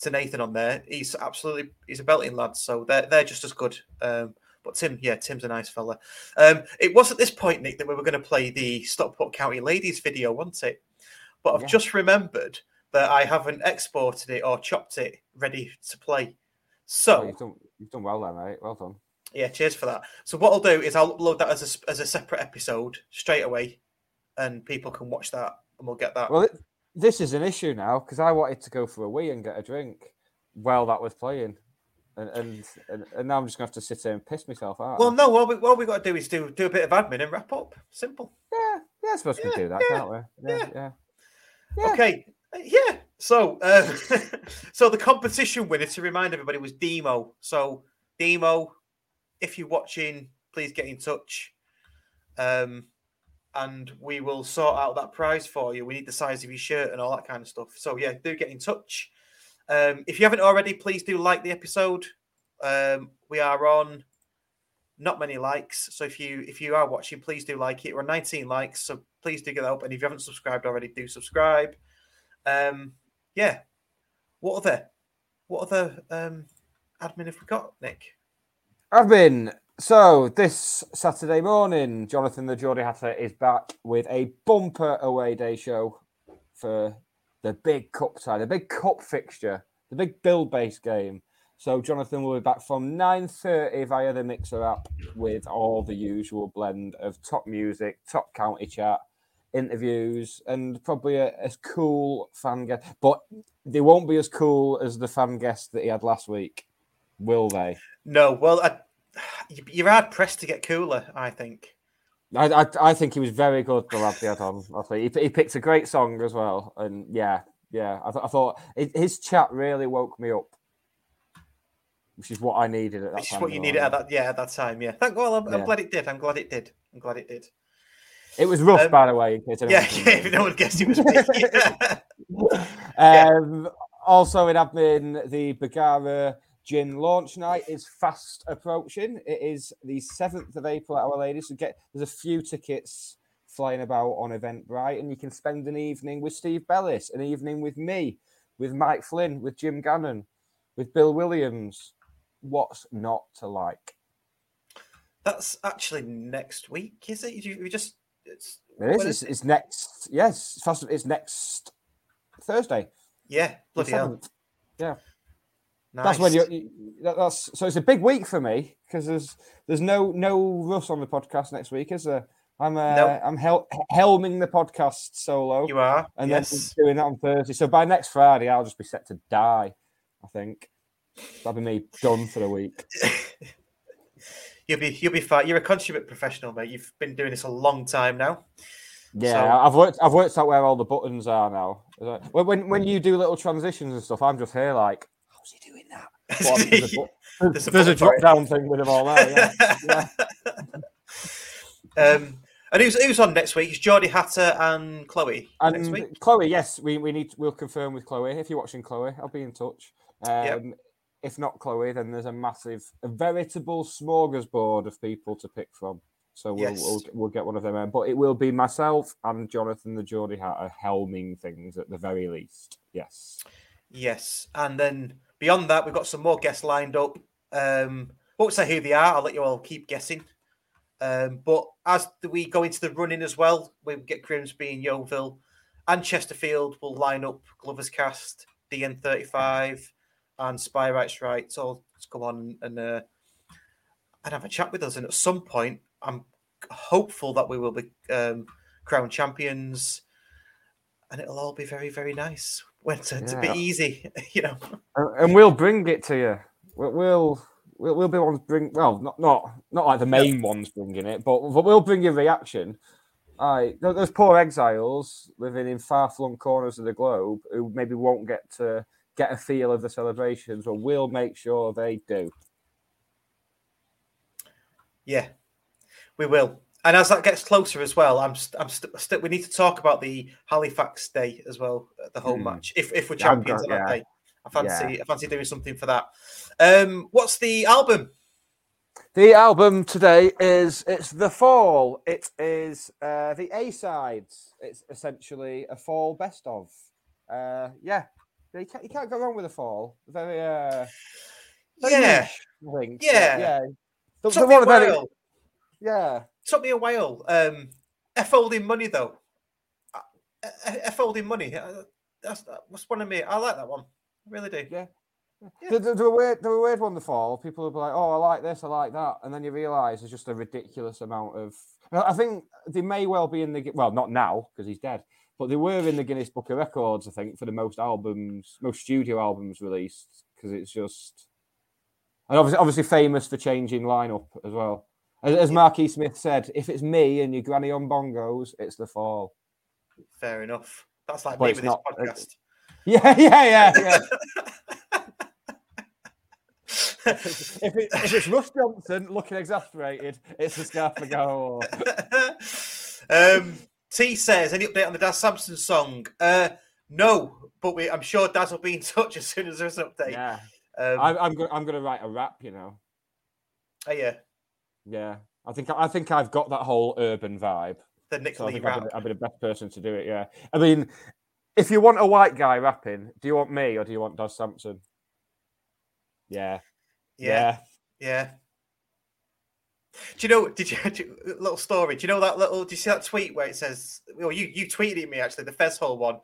to Nathan on there, he's absolutely he's a belting lad, so they're they're just as good. Um, but Tim, yeah, Tim's a nice fella. Um, it was at this point, Nick, that we were going to play the Stockport County Ladies video, wasn't it? But I've Yeah. just remembered that I haven't exported it or chopped it ready to play. So you've, done, well there, mate. Well done. yeah, cheers for that. So what I'll do is I'll upload that as a as a separate episode straight away, and people can watch that, and we'll get that. Well, it, this is an issue now because I wanted to go for a wee and get a drink while that was playing, and and, and, and now I'm just gonna have to sit there and piss myself out. well, no, all we, all we got to do is do do a bit of admin and wrap up. Simple. yeah, yeah, I suppose we can do that, yeah, can't we? Yeah, yeah. Yeah. Okay. Uh, Yeah. So, uh, so the competition winner, to remind everybody, was Demo. So, Demo, if you're watching, please get in touch, um, and we will sort out that prize for you. We need the size of your shirt and all that kind of stuff. So, yeah, do get in touch. Um, if you haven't already, please do like the episode. Um, we are on not many likes, so if you if you are watching, please do like it. We're on 19 likes, so please do get that up. And if you haven't subscribed already, do subscribe. Um, yeah. What other what other um admin have we got, Nick? I've so this Saturday morning. Jonathan the Geordie Hatter is back with a bumper away day show for the big cup side, the big cup fixture, the big build based game. So Jonathan will be back from 9.30 via the Mixlr app with all the usual blend of top music, top county chat, interviews, and probably a, a cool fan guest. But they won't be as cool as the fan guest that he had last week, will they? No, well I, you- you're hard pressed to get cooler, I think. I, I, I think he was very good, the lad they had on. He, he picked a great song as well. And yeah, yeah, I, th- I thought it, his chat really woke me up, which is what I needed at that Which is time. what you needed at that yeah, at that time, yeah. Thank well, I'm, I'm glad it did. I'm glad it did. I'm glad it did. It was rough, Um, by the way. In case Yeah, yeah, if no one guessed it was me. Um, Also in admin, the Bergara Gin launch night is fast approaching. It is the seventh of April at Our Lady. So get there's a few tickets flying about on Eventbrite, and you can spend an evening with Steve Bellis, an evening with me, with Mike Flynn, with Jim Gannon, with Bill Williams. What's not to like? That's actually next week, is it? You, you just it's It is. It's, it's next. Yes, it's fast- it's next Thursday. yeah, bloody hell. Yeah. Nice. That's when you're. you- that- That's so. It's a big week for me because there's there's no no Russ on the podcast next week, is there? I'm uh, No. I'm hel- helming the podcast solo. You are, and yes. then doing that on Thursday. So by next Friday, I'll just be set to die. I think that'll be me done for the week. You'll be you'll be fine. You're a consummate professional, mate. You've been doing this a long time now. Yeah, So- I've worked. I've worked out where all the buttons are now. When when, when you do little transitions and stuff, I'm just here like, how's he doing that? There's a, There's a there's a drop down thing with them all there. Yeah. yeah. Um, and who's who's on next week? It's Geordie Hatter and Chloe next And week. Chloe, yes, we, we need we'll confirm with Chloe. If you're watching Chloe, I'll be in touch. Um, If not Chloe, then there's a massive, a veritable smorgasbord of people to pick from. So we'll Yes. we'll, we'll get one of them in. But it will be myself and Jonathan the Geordie Hatter helming things at the very least. Yes. Yes, and then beyond that, we've got some more guests lined up. Um, won't say who they are. I'll let you all keep guessing. Um, but as we go into the running as well, we get Grimsby and Yeovil and Chesterfield will line up Glover's Cast, DN35, and Spireites Rights all to come on and uh, and have a chat with us. And at some point, I'm hopeful that we will be um, crowned champions, and it'll all be very, very nice. When it's, it's a bit easy, you know. And, we'll bring it to you. We'll we'll we'll, be ones bring. Well, not not not like the main ones bringing it, but, but we'll bring you reaction. Th- those poor exiles living in far-flung corners of the globe who maybe won't get to get a feel of the celebrations, but we'll make sure they do. Yeah, we will. And as that gets closer as well, I'm st- I'm st- st- we need to talk about the Halifax day as well, uh, the whole Hmm. match. If if we're champions go- on that yeah. day, I fancy Yeah. I fancy doing something for that. Um, what's the album? The album today is it's the fall. It is uh, the A sides. It's essentially a fall best of. Uh, yeah, you can't, you can't go wrong with a fall. Very uh, very Yeah. niche, I think. Yeah. yeah. The- Took the me a one about it- while. yeah, Took me a while. Um, F holding money though. F holding money. uh, That's that's one of me. I like that one. I really do. Yeah. They're, they're, they're a weird, they're weird one. The fall. People will be like, "Oh, I like this, I like that," and then you realise there's just a ridiculous amount of. Well, I think they may well be in the well, not now because he's dead, but they were in the Guinness Book of Records. I think for the most albums, most studio albums released because it's just, and obviously, obviously famous for changing lineup as well. As, as Marky Smith said, if it's me and your granny on bongos, it's the fall. Fair enough. That's like But me with not- this it's- podcast. Yeah, yeah, yeah, yeah. if, it, if it's Russ Johnson looking exasperated, it's the Scarf McGowan. um, T says, any update on the Daz Sampson song? Uh, no, but we, I'm sure Daz will be in touch as soon as there's an update. Yeah, Um, I, I'm going. I'm going to write a rap. You know. oh, yeah, Yeah, I think I think I've got that whole urban vibe. the Nick So Lee think I'd be, be the best person to do it. Yeah, I mean, if you want a white guy rapping, do you want me or do you want Daz Sampson? Yeah, Yeah, yeah. Do you know? Did you, do little story? Do you know that little? Do you see that tweet where it says? Well, you you tweeted me actually. The Fez Hole one.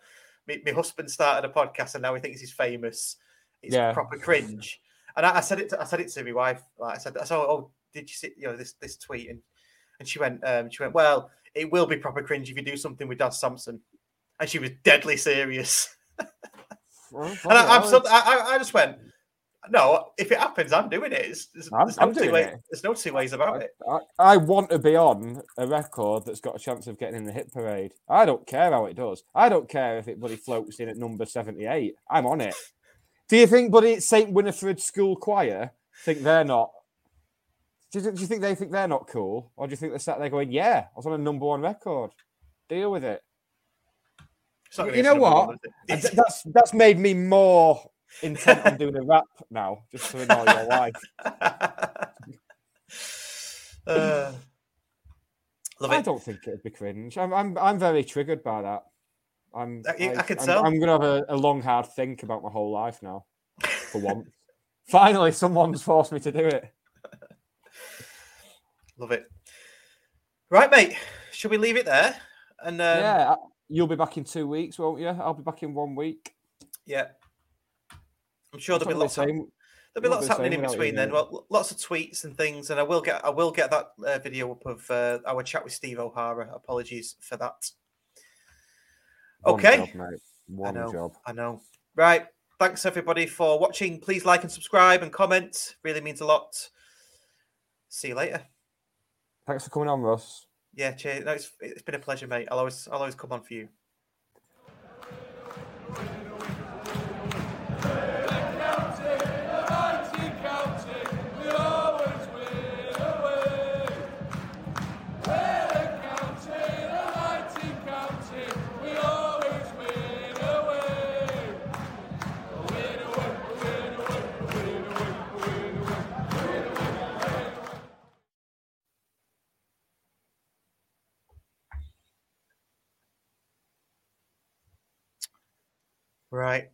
My, my husband started a podcast and now he thinks he's famous. It's Yeah. proper cringe. And I, I said it. To, I said it to my wife. Like I said, I said, "Oh, did you see? You know this this tweet?" And and she went, um, she went, "Well, it will be proper cringe if you do something with Daz Sampson." And she was deadly serious. Well, And I, I, I- I just went, no, if it happens, I'm doing it. It's, I'm- there's no I'm two doing way, it. There's no two ways about it. I, I want to be on a record that's got a chance of getting in the hit parade. I don't care how it does. I don't care if it bloody floats in at number 78. I'm on it. Do you think, buddy, St. Winifred School Choir think they're not? Do you, do you think they think they're not cool? Or do you think they're sat there going, yeah, I was on a number one record? Deal with it. You know what? one, is And it? th- That's that's made me more intent on doing a rap now, just to annoy your wife. Uh, Love I don't think it'd be cringe. I'm, I'm, I'm very triggered by that. I'm, I- I can I'm, tell. I'm gonna have a, a long, hard think about my whole life now. For once, finally, someone's forced me to do it. Love it. Right, mate. Should we leave it there? And um, yeah, you'll be back in two weeks, won't you? I'll be back in one week. yeah. I'm sure there'll be lots. same- there'll be lots happening in between then. Well, lots of tweets and things, and I will get I will get that uh, video up of uh, our chat with Steve O'Hara. Apologies for that. One Okay. job. One I know, job. I know. Right. Thanks everybody for watching. Please like and subscribe and comment. Really means a lot. See you later. Thanks for coming on, Russ. Yeah, cheers. No, it's, it's been a pleasure, mate. I'll always I'll always come on for you. Right.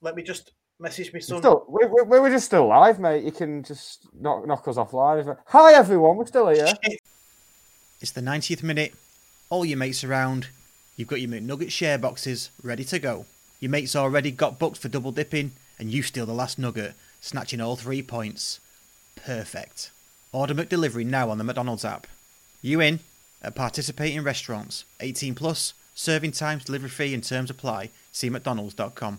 Let me just message me son. Still, we, we, we were just still live, mate. You can just knock, knock us off live. Hi, everyone. We're still here. It's the 90th minute. All your mates around. You've got your McNugget share boxes ready to go. Your mates already got booked for double dipping, and you steal the last nugget, snatching all three points. Perfect. Order McDelivery now on the McDonald's app. You in? At participating restaurants. 18 plus. Serving times, delivery fee, and terms apply. See McDonald's.com.